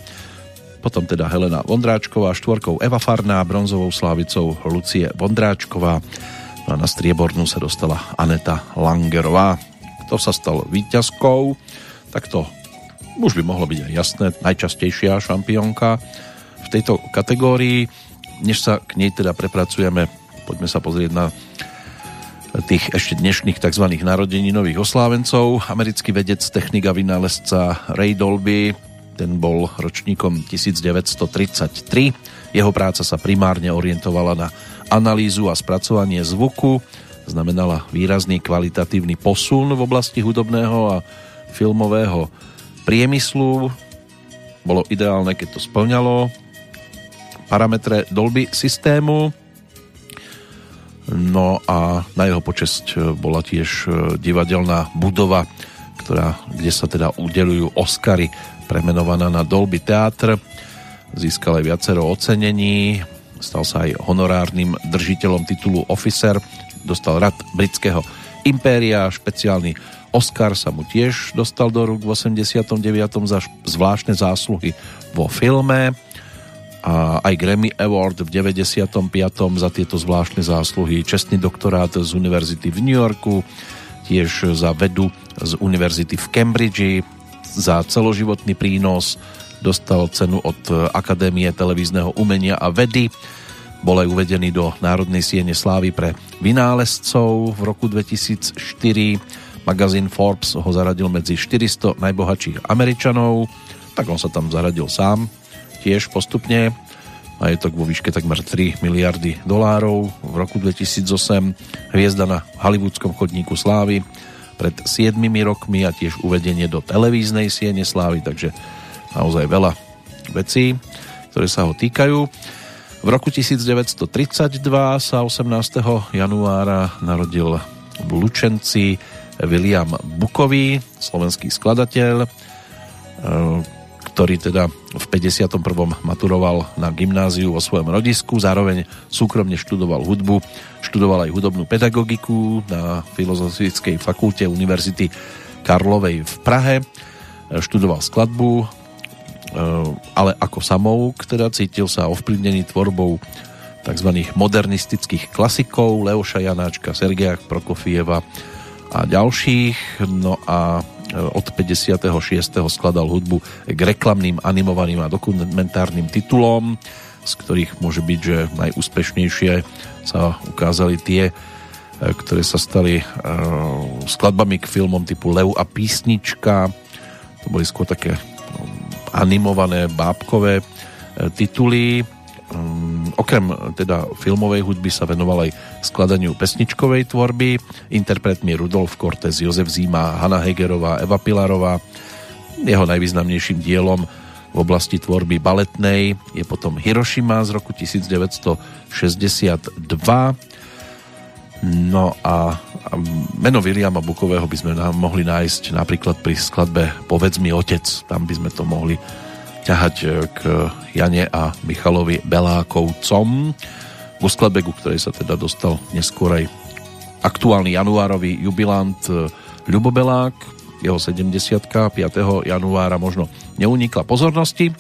potom teda Helena Vondráčková, štvorkou Eva Farná, bronzovou slávicou Lucie Vondráčková no a na striebornú sa dostala Aneta Langerová. Kto sa stal víťazkou, tak to už by mohlo byť aj jasné, najčastejšia šampiónka v tejto kategórii. Než sa k nej teda prepracujeme, poďme sa pozrieť na tých ešte dnešných tzv. narodeninových oslávencov. Americký vedec, technik a vynálezca Ray Dolby, ten bol ročníkom 1933. Jeho práca sa primárne orientovala na analýzu a spracovanie zvuku, znamenala výrazný kvalitatívny posun v oblasti hudobného a filmového priemyslu. Bolo ideálne, keď to splňalo parametre Dolby systému. No a na jeho počesť bola tiež e, divadelná budova, ktorá, kde sa teda udelujú Oscary, premenovaná na Dolby Theatre. Získal aj viacero ocenení, stal sa aj honorárnym držiteľom titulu Officer, dostal rad britského impéria, špeciálny Oscar sa mu tiež dostal do rúk v 89. za zvláštne zásluhy vo filme a aj Grammy Award v 95. za tieto zvláštne zásluhy, čestný doktorát z univerzity v New Yorku, tiež za vedu z univerzity v Cambridge, za celoživotný prínos dostal cenu od Akadémie televízneho umenia a vedy, bol aj uvedený do Národnej siene slávy pre vynálezcov v roku 2004 Magazín Forbes ho zaradil medzi 400 najbohatších Američanov, tak on sa tam zaradil sám, tiež postupne. Majetok vo výške takmer 3 miliardy dolárov. V roku 2008 hviezda na hollywoodskom chodníku slávy pred 7 rokmi a tiež uvedenie do televíznej siene slávy, takže naozaj veľa vecí, ktoré sa ho týkajú. V roku 1932 sa 18. januára narodil v Lučenci William Bukový, slovenský skladateľ, e, ktorý teda v 51. maturoval na gymnáziu vo svojom rodisku, zároveň súkromne študoval hudbu, študoval aj hudobnú pedagogiku na Filozofickej fakulte Univerzity Karlovej v Prahe, e, študoval skladbu, e, ale ako samouk, teda cítil sa ovplyvnený tvorbou tzv. modernistických klasikov Leoša Janáčka, Sergeja Prokofieva, a ďalších. No a e, od 56. skladal hudbu k reklamným, animovaným a dokumentárnym titulom, z ktorých môže byť, že najúspešnejšie sa ukázali tie, e, ktoré sa stali uh, skladbami k filmom typu Lev a písnička. To boli skôr také animované bábkové tituly okrem teda filmovej hudby sa venoval aj skladaniu pesničkovej tvorby. Interpretmi Rudolf Cortez, Jozef Zima, Hanna Hegerová, Eva Pilarová. Jeho najvýznamnejším dielom v oblasti tvorby baletnej je potom Hiroshima z roku 1962. No a meno Williama Bukového by sme nám mohli nájsť napríklad pri skladbe Povedz mi otec. Tam by sme to mohli ťahať e, k Jane a Michalovi Belákovcom v skladbe, ku ktorej sa teda dostal neskôr aj aktuálny januárový jubilant e, Ľubo Belák, jeho 70 5. januára možno neunikla pozornosti.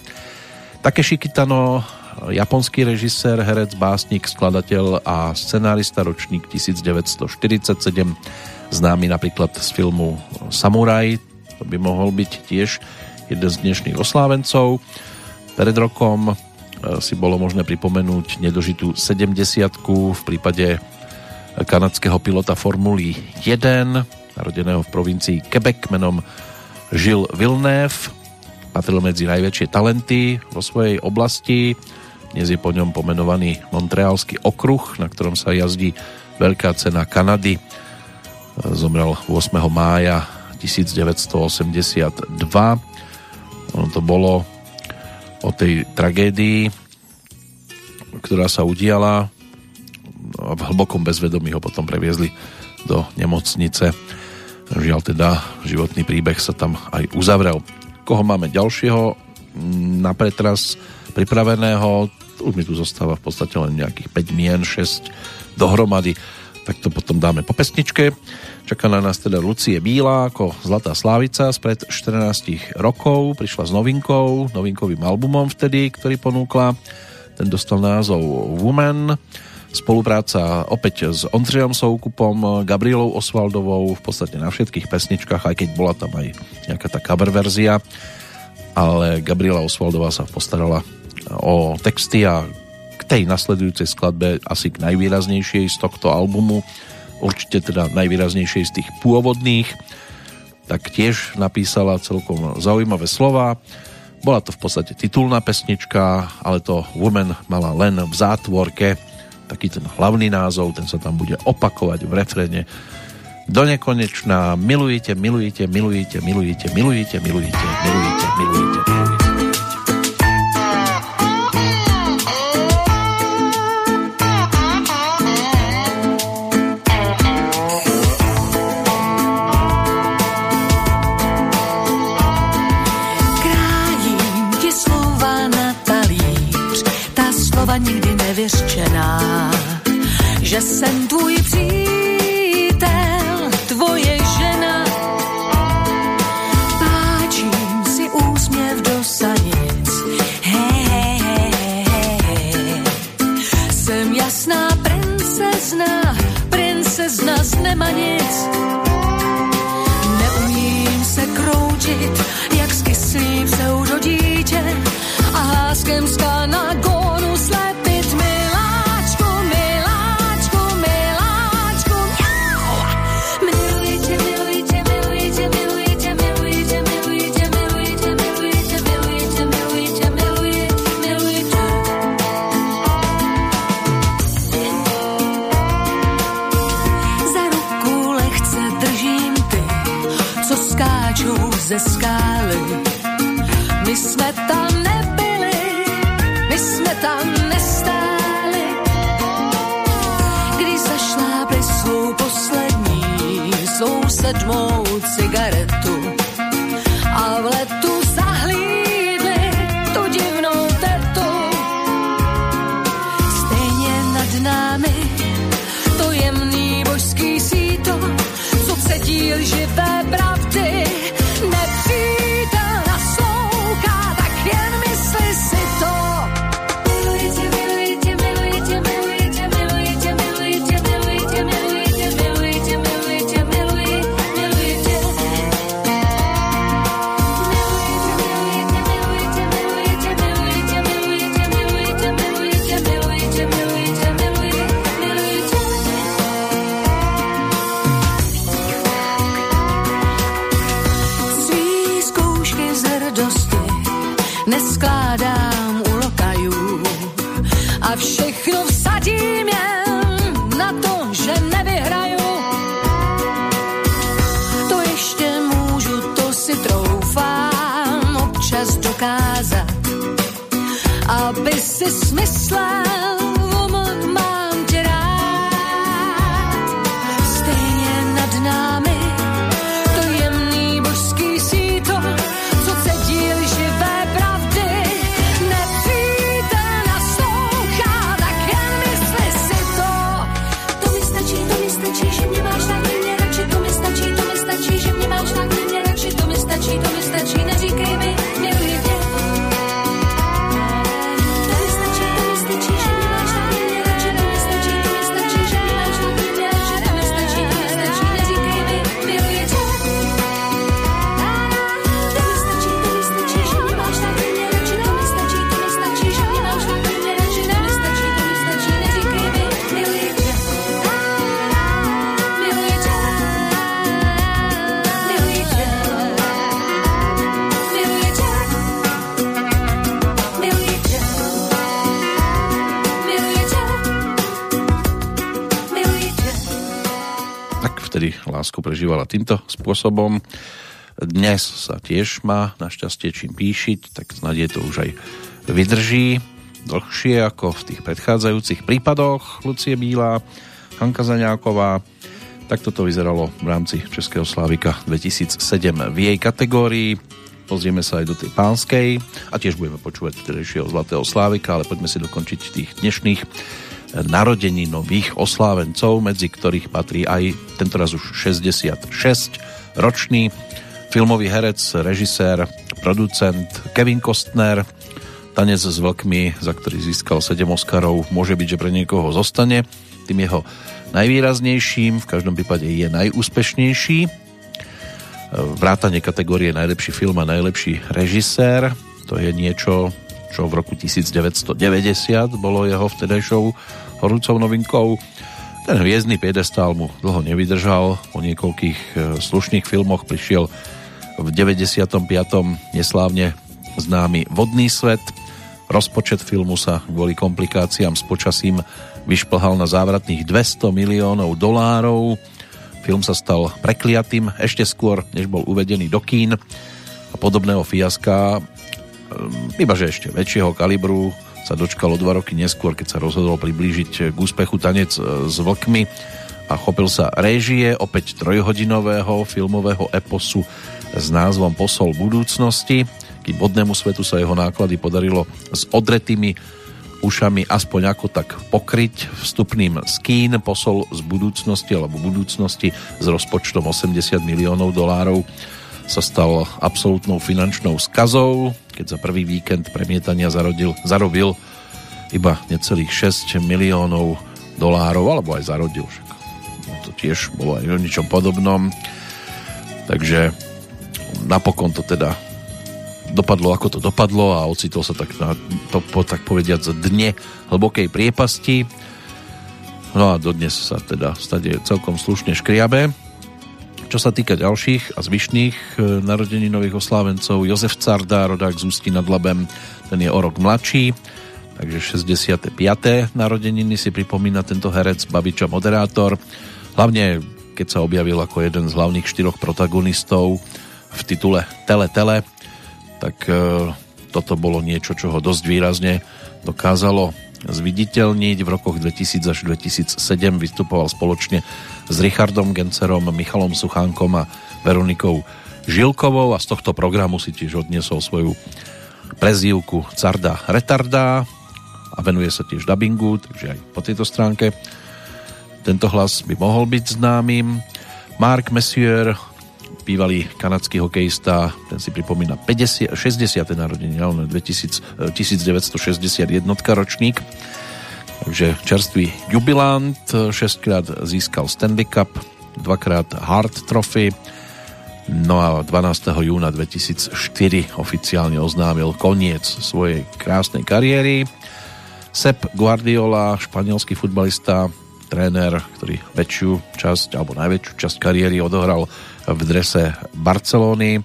Takeshi Kitano, japonský režisér, herec, básnik, skladateľ a scenárista ročník 1947, známy napríklad z filmu Samuraj, to by mohol byť tiež jeden z dnešných oslávencov. Pred rokom e, si bolo možné pripomenúť nedožitú 70 v prípade kanadského pilota Formuly 1, narodeného v provincii Quebec menom Žil Villeneuve, patril medzi najväčšie talenty vo svojej oblasti. Dnes je po ňom pomenovaný Montrealský okruh, na ktorom sa jazdí Veľká cena Kanady. Zomrel 8. mája 1982 ono to bolo o tej tragédii, ktorá sa udiala a v hlbokom bezvedomí ho potom previezli do nemocnice. Žiaľ teda, životný príbeh sa tam aj uzavrel. Koho máme ďalšieho na pretras pripraveného. Už mi tu zostáva v podstate len nejakých 5 mien, 6 dohromady. Tak to potom dáme po pesničke. Čaká na nás teda Lucie Bílá ako Zlatá Slávica spred 14 rokov. Prišla s novinkou, novinkovým albumom vtedy, ktorý ponúkla. Ten dostal názov Woman. Spolupráca opäť s Ondřejom Soukupom, Gabrielou Osvaldovou v podstate na všetkých pesničkách, aj keď bola tam aj nejaká tá cover verzia. Ale Gabriela Osvaldová sa postarala o texty a k tej nasledujúcej skladbe asi k najvýraznejšej z tohto albumu určite teda najvýraznejšej z tých pôvodných, tak tiež napísala celkom zaujímavé slova. Bola to v podstate titulná pesnička, ale to Woman mala len v zátvorke, taký ten hlavný názov, ten sa tam bude opakovať v refrene do nekonečná. Milujete, milujete, milujete, milujete, milujete, milujete, milujete, milujete. milujete. Neumím se kroučit, jak skyslý pseudodítě a háskem na go garante týmto spôsobom. Dnes sa tiež má našťastie čím píšiť, tak snad je to už aj vydrží dlhšie ako v tých predchádzajúcich prípadoch Lucie Bílá, Hanka Zaňáková. Tak toto vyzeralo v rámci Českého Slávika 2007 v jej kategórii. pozrieme sa aj do tej pánskej a tiež budeme počúvať vtedejšieho Zlatého Slávika, ale poďme si dokončiť tých dnešných narodení nových oslávencov, medzi ktorých patrí aj tentoraz už 66 ročný filmový herec, režisér, producent Kevin Costner, tanec s vlkmi, za ktorý získal 7 Oscarov, môže byť, že pre niekoho zostane. Tým jeho najvýraznejším, v každom prípade je najúspešnejší. Vrátanie kategórie najlepší film a najlepší režisér, to je niečo, čo v roku 1990 bolo jeho vtedajšou horúcou novinkou. Ten hviezdny piedestál mu dlho nevydržal, po niekoľkých e, slušných filmoch prišiel v 95. neslávne známy Vodný svet. Rozpočet filmu sa kvôli komplikáciám s počasím vyšplhal na závratných 200 miliónov dolárov. Film sa stal prekliatým ešte skôr, než bol uvedený do kín a podobného fiaska, ehm, iba že ešte väčšieho kalibru, sa dočkalo dva roky neskôr, keď sa rozhodol priblížiť k úspechu tanec e, s vlkmi a chopil sa réžie opäť trojhodinového filmového eposu s názvom Posol budúcnosti. Kým bodnému svetu sa jeho náklady podarilo s odretými ušami aspoň ako tak pokryť vstupným skín posol z budúcnosti alebo budúcnosti s rozpočtom 80 miliónov dolárov sa stal absolútnou finančnou skazou, keď za prvý víkend premietania zarodil, zarobil iba necelých 6 miliónov dolárov, alebo aj zarodil. Však to tiež bolo aj o ničom podobnom. Takže napokon to teda dopadlo ako to dopadlo a ocitol sa tak na to, tak povediať, dne hlbokej priepasti. No a dodnes sa teda stade celkom slušne škriabe. Čo sa týka ďalších a zvyšných e, narodení nových oslávencov, Jozef Carda, rodák z Ústí nad Labem, ten je o rok mladší, takže 65. narodeniny si pripomína tento herec, babič a moderátor. Hlavne keď sa objavil ako jeden z hlavných štyroch protagonistov v titule Tele Tele, tak e, toto bolo niečo, čo ho dosť výrazne dokázalo zviditeľniť. V rokoch 2000 až 2007 vystupoval spoločne s Richardom Gencerom, Michalom Suchánkom a Veronikou Žilkovou a z tohto programu si tiež odniesol svoju prezývku Carda Retarda a venuje sa tiež dubbingu, takže aj po tejto stránke tento hlas by mohol byť známym. Mark Messier, bývalý kanadský hokejista, ten si pripomína 50, 60. narodenie, ale 2000, 1961 ročník Takže čerstvý jubilant, šestkrát získal Stanley Cup, dvakrát Hart Trophy, no a 12. júna 2004 oficiálne oznámil koniec svojej krásnej kariéry. Sepp Guardiola, španielský futbalista, tréner, ktorý väčšiu časť alebo najväčšiu časť kariéry odohral v drese Barcelóny.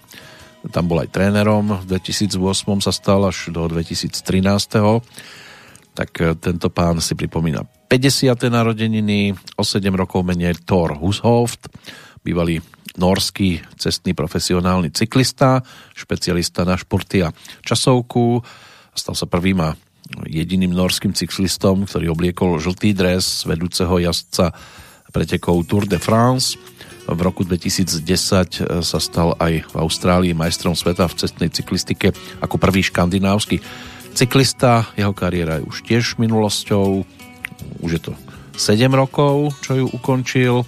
Tam bol aj trénerom, v 2008 sa stal až do 2013 tak e, tento pán si pripomína 50. narodeniny, o 7 rokov menej Thor Hushoft, bývalý norský cestný profesionálny cyklista, špecialista na športy a časovku. Stal sa prvým a jediným norským cyklistom, ktorý obliekol žltý dres vedúceho jazdca pretekov Tour de France. V roku 2010 e, sa stal aj v Austrálii majstrom sveta v cestnej cyklistike ako prvý škandinávsky cyklista, jeho kariéra je už tiež minulosťou, už je to 7 rokov, čo ju ukončil.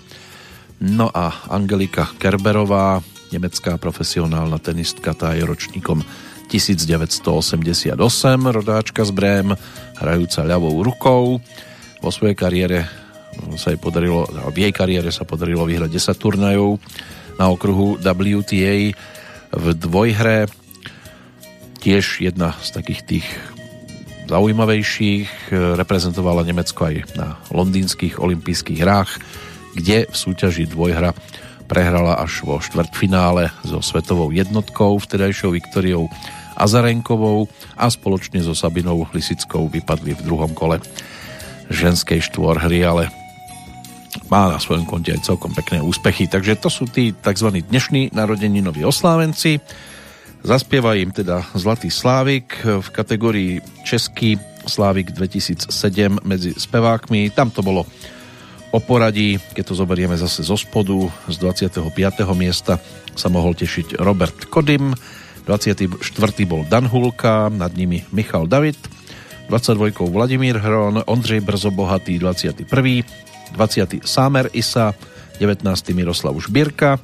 No a Angelika Kerberová, nemecká profesionálna tenistka, tá je ročníkom 1988, rodáčka z Brém, hrajúca ľavou rukou. Vo svojej kariére sa jej podarilo, v jej kariére sa podarilo vyhrať 10 turnajov na okruhu WTA v dvojhre tiež jedna z takých tých zaujímavejších. Reprezentovala Nemecko aj na londýnskych olympijských hrách, kde v súťaži dvojhra prehrala až vo štvrtfinále so svetovou jednotkou, vtedajšou Viktoriou Azarenkovou a spoločne so Sabinou Lisickou vypadli v druhom kole ženskej štvorhry, ale má na svojom konte aj celkom pekné úspechy. Takže to sú tí tzv. dnešní narodeninoví oslávenci. Zaspieva im teda Zlatý Slávik v kategórii Český Slávik 2007 medzi spevákmi. Tam to bolo o poradí, keď to zoberieme zase zo spodu, z 25. miesta sa mohol tešiť Robert Kodym, 24. bol Dan Hulka, nad nimi Michal David, 22. Vladimír Hron, Ondřej Brzo Bohatý, 21. 20. Sámer Isa, 19. Miroslav Žbírka,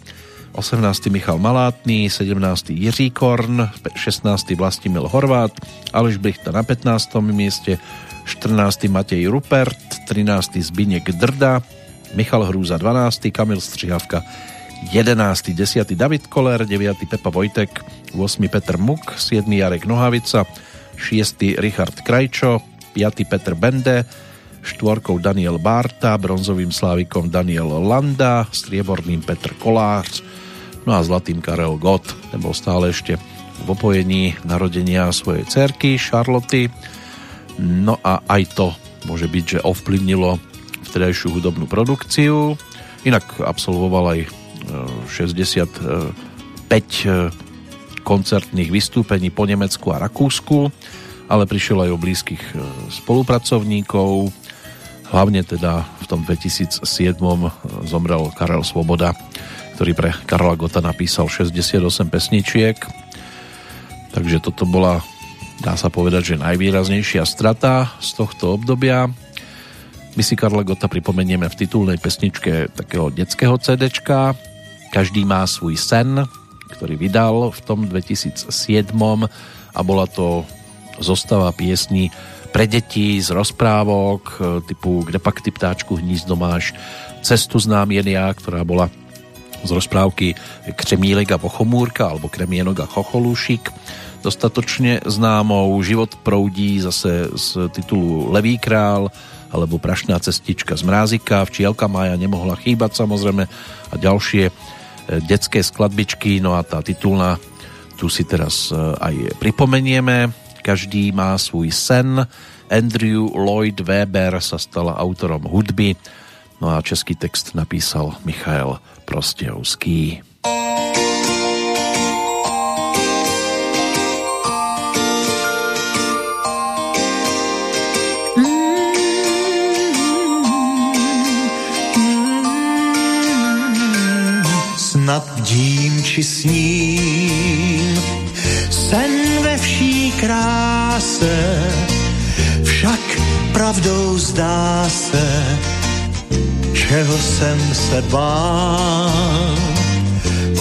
18. Michal Malátny, 17. Jiří Korn, 16. Vlastimil Horvát, Aleš Brichta na 15. mieste, 14. Matej Rupert, 13. Zbinek Drda, Michal Hrúza 12. Kamil Střihavka 11. 10. David Koller, 9. Pepa Vojtek, 8. Petr Muk, 7. Jarek Nohavica, 6. Richard Krajčo, 5. Petr Bende, štvorkou Daniel Barta, bronzovým slávikom Daniel Landa, strieborným Petr Kolář, no a zlatým Karel Gott. Ten bol stále ešte v opojení narodenia svojej cerky Charloty. No a aj to môže byť, že ovplyvnilo vtedajšiu hudobnú produkciu. Inak absolvoval aj 65 e, koncertných vystúpení po Nemecku a Rakúsku, ale prišiel aj o blízkych e, spolupracovníkov. Hlavne teda v tom 2007 zomrel Karel Svoboda, ktorý pre Karla Gota napísal 68 pesničiek. Takže toto bola, dá sa povedať, že najvýraznejšia strata z tohto obdobia. My si Karla Gota pripomenieme v titulnej pesničke takého detského CDčka. Každý má svoj sen, ktorý vydal v tom 2007 a bola to zostava piesní pre deti z rozprávok e, typu Kde pak ty ptáčku hnízdo máš, Cestu znám jen ja, ktorá bola z rozprávky Křemílek a Pochomúrka alebo Kremienok a Chocholúšik dostatočne známou. Život proudí zase z titulu Levý král alebo Prašná cestička z Mrázika, Včielka Mája nemohla chýbať samozrejme a ďalšie detské skladbičky, no a tá titulná tu si teraz e, aj pripomenieme. Každý má svůj sen. Andrew Lloyd Webber sa stal autorom hudby, no a český text napísal Michael Prostějovský. snad dím či sním. Sen ve vší kráse, však pravdou zdá se, čeho jsem se bál.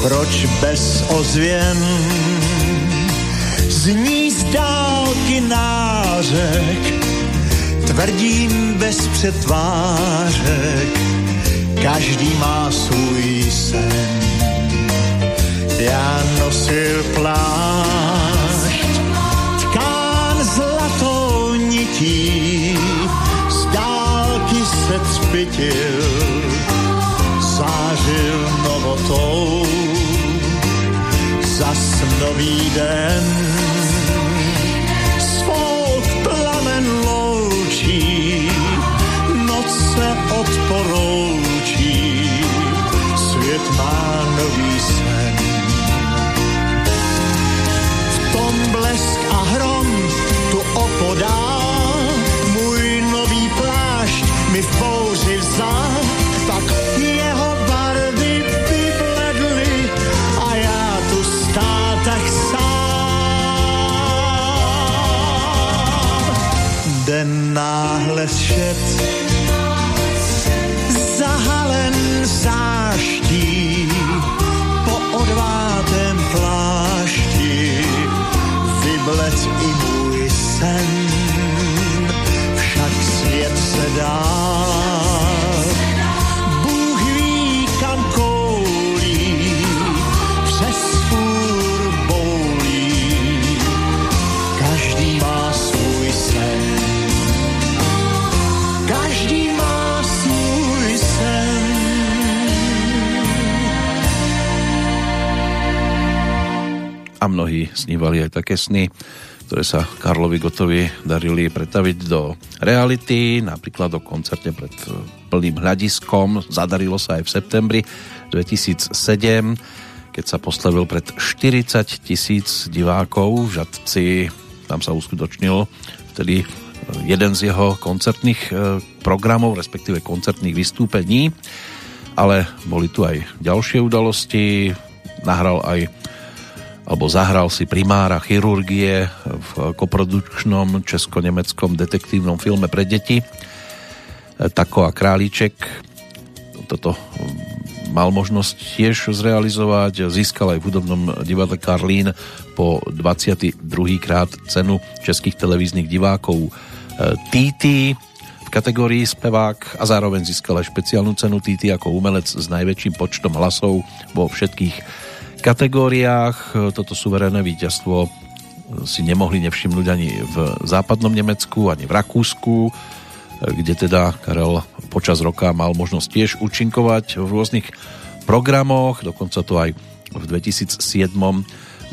Proč bez ozvěn? Zní z dálky nářek, tvrdím bez přetvářek, každý má svůj sen. Já nosil plášť, se cpitil, zářil novotou, zas nový den, svou plamen loučí, noc se odporoučí, svět má last ship A mnohí snívali aj také sny, ktoré sa Karlovi Gotovi darili pretaviť do reality, napríklad o koncerte pred e, plným hľadiskom. Zadarilo sa aj v septembri 2007, keď sa poslavil pred 40 tisíc divákov v Žadci. Tam sa uskutočnil vtedy e, jeden z jeho koncertných e, programov, respektíve koncertných vystúpení, ale boli tu aj ďalšie udalosti. Nahral aj alebo zahral si primára chirurgie v koprodukčnom česko-nemeckom detektívnom filme pre deti Tako a Králíček toto mal možnosť tiež zrealizovať. Získal aj v hudobnom divadle Karlín po 22. krát cenu českých televíznych divákov TT v kategórii spevák a zároveň získal aj špeciálnu cenu TT ako umelec s najväčším počtom hlasov vo všetkých kategóriách. Toto suverénne víťazstvo si nemohli nevšimnúť ani v západnom Nemecku, ani v Rakúsku, kde teda Karel počas roka mal možnosť tiež účinkovať v rôznych programoch, dokonca to aj v 2007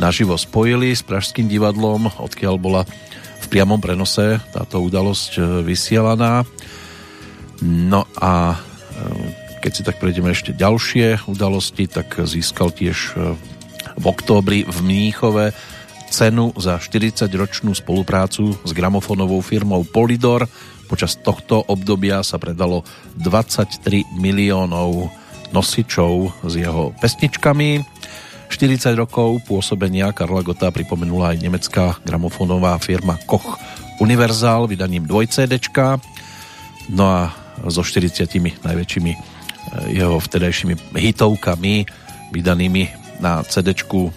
naživo spojili s Pražským divadlom, odkiaľ bola v priamom prenose táto udalosť e, vysielaná. No a e, keď si tak prejdeme ešte ďalšie udalosti, tak získal tiež e, v októbri v Mníchove cenu za 40-ročnú spoluprácu s gramofonovou firmou Polydor Počas tohto obdobia sa predalo 23 miliónov nosičov s jeho pesničkami. 40 rokov pôsobenia Karla Gota pripomenula aj nemecká gramofónová firma Koch Universal vydaním 2 CD. No a so 40 najväčšími jeho vtedajšími hitovkami vydanými na CD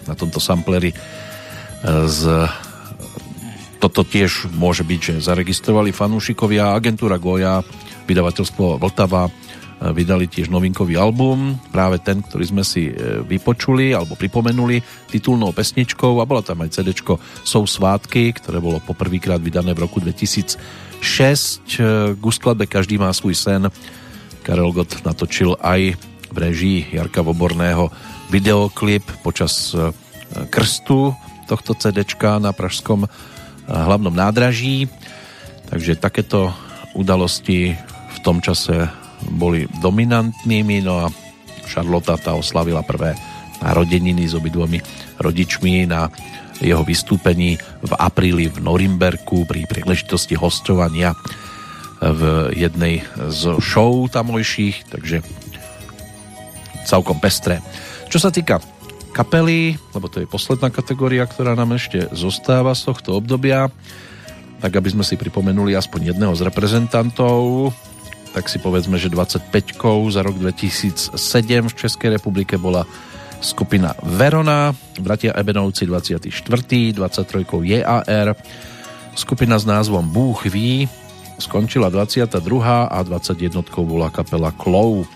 na tomto sampleri eh, z toto tiež môže byť, že zaregistrovali fanúšikovia. Agentúra Goja, vydavateľstvo Vltava e, vydali tiež novinkový album, práve ten, ktorý sme si e, vypočuli alebo pripomenuli titulnou pesničkou a bola tam aj CD Sú svátky, ktoré bolo poprvýkrát vydané v roku 2006. K skladbe Každý má svůj sen Karel Gott natočil aj v režii Jarka Voborného videoklip počas e, krstu tohto CD na Pražskom hlavnom nádraží. Takže takéto udalosti v tom čase boli dominantnými, no a Charlotte tá oslavila prvé narodeniny s obidvomi rodičmi na jeho vystúpení v apríli v Norimberku pri príležitosti hostovania v jednej z show tamojších, takže celkom pestré. Čo sa týka kapely, lebo to je posledná kategória, ktorá nám ešte zostáva z tohto obdobia, tak aby sme si pripomenuli aspoň jedného z reprezentantov, tak si povedzme, že 25 za rok 2007 v Českej republike bola skupina Verona, bratia Ebenovci 24., 23. JAR, skupina s názvom Búh ví, skončila 22. a 21. bola kapela Klou.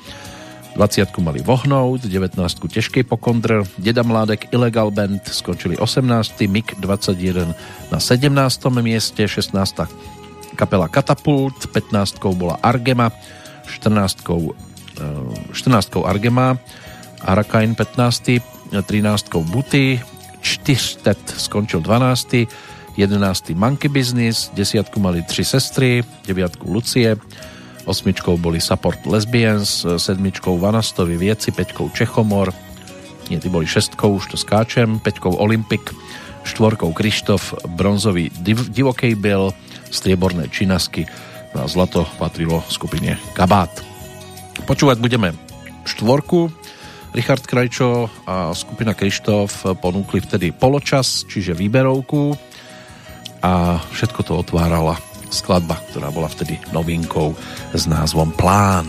20 mali Vohnout, 19 Težkej pokondr, Deda Mládek Illegal Band skončili 18, MIG 21 na 17. mieste, 16. kapela Katapult, 15 bola Argema, 14 14 Argema, Arakain 15, 13 Buty, 4 skončil 12, 11 Monkey Business, 10 mali 3 sestry, 9 Lucie, osmičkou boli Support Lesbians, sedmičkou Vanastovi Vieci, peťkou Čechomor, nie, ty boli šestkou, už to skáčem, peťkou Olympic, štvorkou Krištof, bronzový div, Divokej Biel, strieborné Činasky no a zlato patrilo skupine Kabát. Počúvať budeme štvorku, Richard Krajčo a skupina Krištof ponúkli vtedy poločas, čiže výberovku a všetko to otvárala skladba, ktorá bola vtedy novinkou s názvom Plán.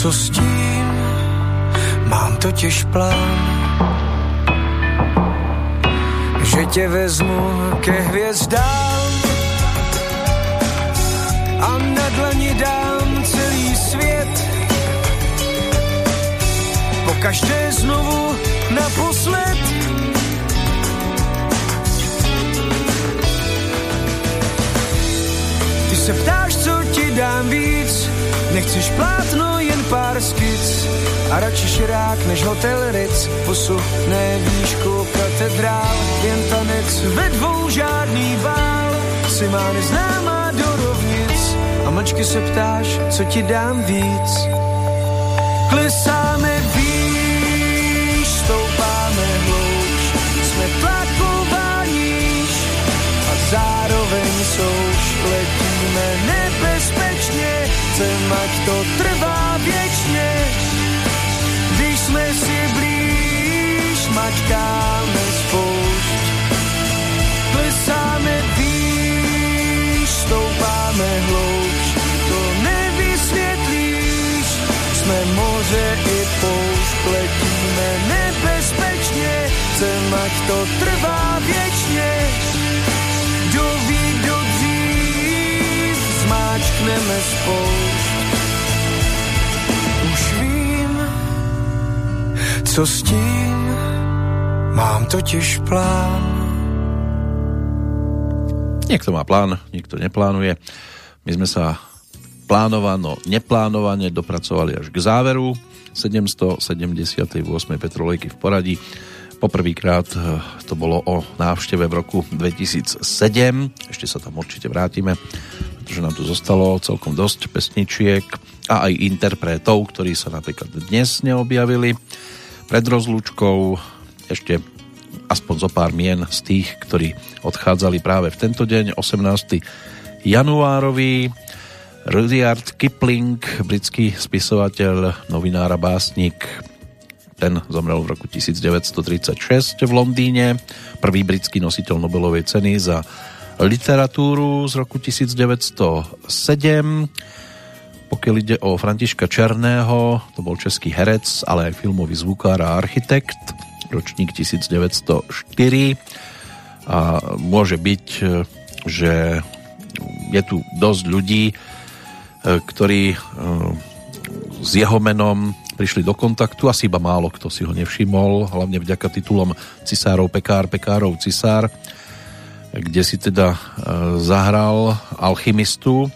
co s tím, mám totiž plán že tě vezmu ke hvězdám a na dlani dám celý svět. Po každé znovu naposled. Ty se ptáš, co ti dám víc, nechceš plátno, pár skic a radši širák než hotel Ritz. Posuhne výšku katedrál, jen tanec ve dvou žádný bál. Si má neznámá do rovnic a mlčky se ptáš, co ti dám víc. Klesáme výš, stoupáme hlouš, jsme tlakováníš a zároveň souš letíme nebezpečně, chcem, ať to trvá mačkáme spoušť. Plesáme výš, stoupáme hlouš, to nevysvětlíš. Jsme moře i poušť, letíme nebezpečně, chcem, to trvá věčně. Kdo ví, kdo dřív, zmáčkneme spoušť. Co s tím? Mám totiž plán. Niekto má plán, niekto neplánuje. My sme sa plánovano, neplánovane dopracovali až k záveru 778. petrolejky v poradí. Poprvýkrát eh, to bolo o návšteve v roku 2007. Ešte sa tam určite vrátime, pretože nám tu zostalo celkom dosť pesničiek a aj interpretov, ktorí sa napríklad dnes neobjavili. Pred rozlúčkou ešte aspoň zo pár mien z tých, ktorí odchádzali práve v tento deň, 18. januárový. Rudyard Kipling, britský spisovateľ, novinár a básnik, ten zomrel v roku 1936 v Londýne. Prvý britský nositeľ Nobelovej ceny za literatúru z roku 1907 pokiaľ ide o Františka Černého, to bol český herec, ale aj filmový zvukár a architekt, ročník 1904 a môže byť, že je tu dosť ľudí, e, ktorí e, s jeho menom prišli do kontaktu, asi iba málo kto si ho nevšimol, hlavne vďaka titulom Cisárov pekár, pekárov cisár, kde si teda e, zahral alchymistu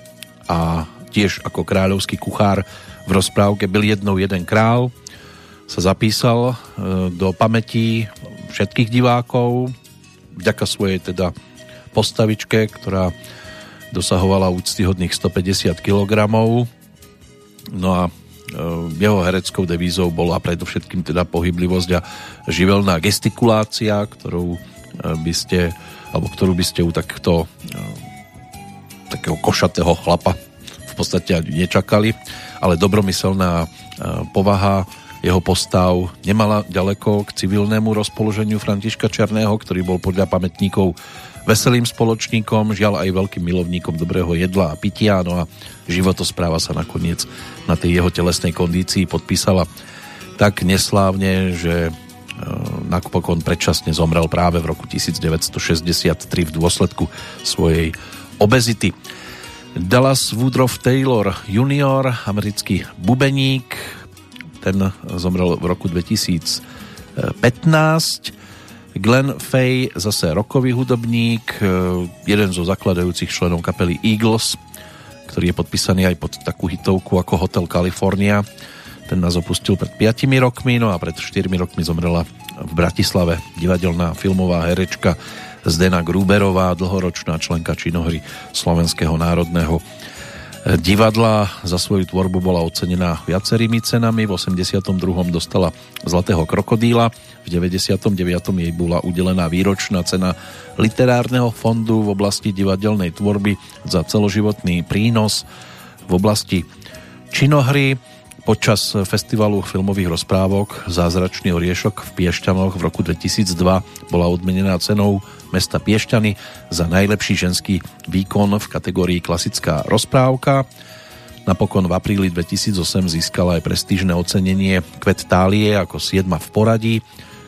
a tiež ako kráľovský kuchár v rozprávke Byl jednou jeden král sa zapísal e, do pamätí všetkých divákov vďaka svojej teda postavičke, ktorá dosahovala úctyhodných 150 kg. No a e, jeho hereckou devízou bola predovšetkým teda pohyblivosť a živelná gestikulácia, ktorou e, by ste, alebo ktorú by ste u takto takého košatého chlapa v podstate ani nečakali, ale dobromyselná povaha jeho postav nemala ďaleko k civilnému rozpoloženiu Františka Černého, ktorý bol podľa pamätníkov veselým spoločníkom, žiaľ aj veľkým milovníkom dobrého jedla a pitia, no a životospráva sa nakoniec na tej jeho telesnej kondícii podpísala tak neslávne, že e, napokon predčasne zomrel práve v roku 1963 v dôsledku svojej obezity. Dallas Woodruff Taylor junior, americký bubeník, ten zomrel v roku 2015. Glenn Fay, zase rokový hudobník, jeden zo zakladajúcich členov kapely Eagles, ktorý je podpísaný aj pod takú hitovku ako Hotel California. Ten nás opustil pred 5 rokmi, no a pred 4 rokmi zomrela v Bratislave divadelná filmová herečka Zdena Gruberová, dlhoročná členka činohry Slovenského národného divadla. Za svoju tvorbu bola ocenená viacerými cenami. V 82. dostala Zlatého krokodíla. V 99. jej bola udelená výročná cena literárneho fondu v oblasti divadelnej tvorby za celoživotný prínos v oblasti činohry. Počas festivalu filmových rozprávok Zázračný oriešok v Piešťanoch v roku 2002 bola odmenená cenou mesta Piešťany za najlepší ženský výkon v kategórii klasická rozprávka. Napokon v apríli 2008 získala aj prestížne ocenenie Kvet Tálie ako siedma v poradí,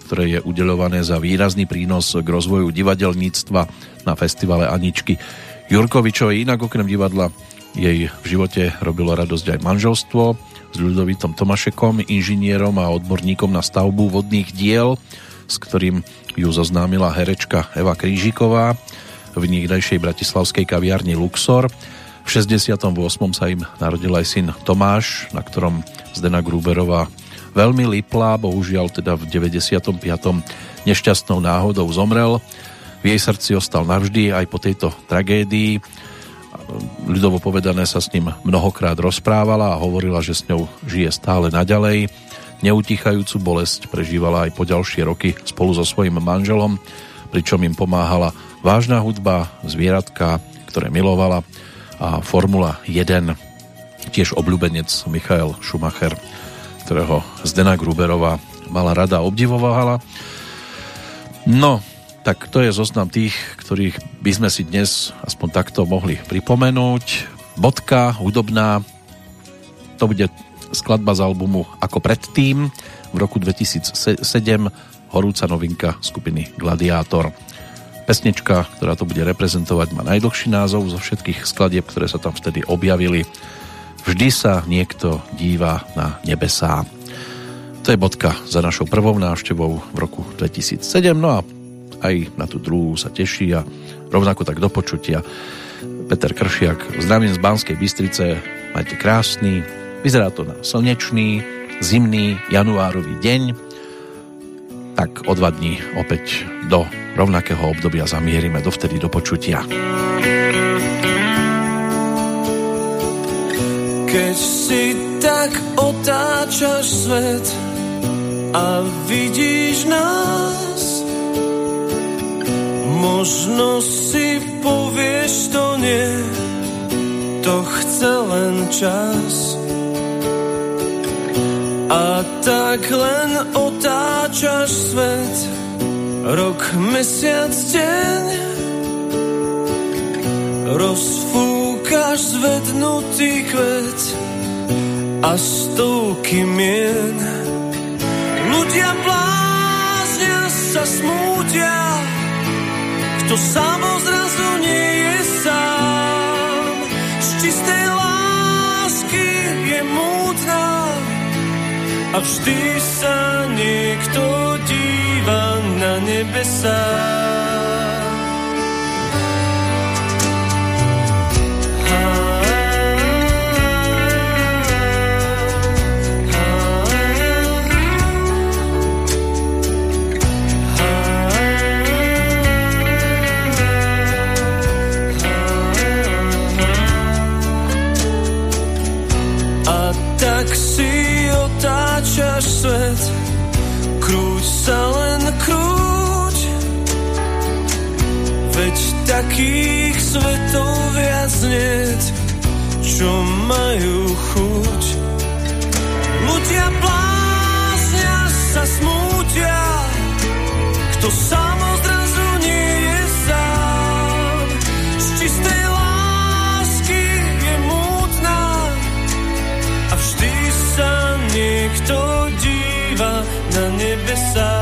ktoré je udeľované za výrazný prínos k rozvoju divadelníctva na festivale Aničky Jurkovičovej. Inak okrem divadla jej v živote robilo radosť aj manželstvo s Ľudovitom Tomašekom, inžinierom a odborníkom na stavbu vodných diel, s ktorým ju zoznámila herečka Eva Krížiková v nikdajšej bratislavskej kaviarni Luxor. V 68. sa im narodil aj syn Tomáš, na ktorom Zdena Gruberová veľmi lipla, bohužiaľ teda v 95. nešťastnou náhodou zomrel. V jej srdci ostal navždy aj po tejto tragédii ľudovo povedané sa s ním mnohokrát rozprávala a hovorila, že s ňou žije stále naďalej. Neutichajúcu bolesť prežívala aj po ďalšie roky spolu so svojím manželom, pričom im pomáhala vážna hudba, zvieratka, ktoré milovala a Formula 1, tiež obľúbenec Michael Schumacher, ktorého Zdena Gruberová mala rada a obdivovala. No, tak to je zoznam tých, ktorých by sme si dnes aspoň takto mohli pripomenúť. Bodka, hudobná, to bude skladba z albumu Ako predtým v roku 2007 horúca novinka skupiny Gladiátor. Pesnička, ktorá to bude reprezentovať, má najdlhší názov zo všetkých skladieb, ktoré sa tam vtedy objavili. Vždy sa niekto díva na nebesá. To je bodka za našou prvou návštevou v roku 2007. No a aj na tú druhú sa teší a rovnako tak do počutia. Peter Kršiak, zdravím z Banskej Bystrice, majte krásny, vyzerá to na slnečný, zimný januárový deň, tak o dva dní opäť do rovnakého obdobia zamierime, dovtedy do počutia. Keď si tak otáčaš svet a vidíš nás, Možno si povieš to nie, to chce len čas. A tak len otáčaš svet, rok, mesiac, deň. Rozfúkaš zvednutý kvet a stovky mien. Ľudia bláznia sa smútia, kto sám zrazu nie je sám. Z čistej lásky je múdna a vždy sa niekto díva na nebesá. otáčaš svet, krúť sa len krúť. Veď takých svetov viac niet, čo majú chuť. Ľudia bláznia sa smútia, kto sám na nebesá.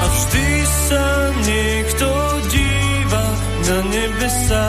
A vždy sa niekto díva na nebesá.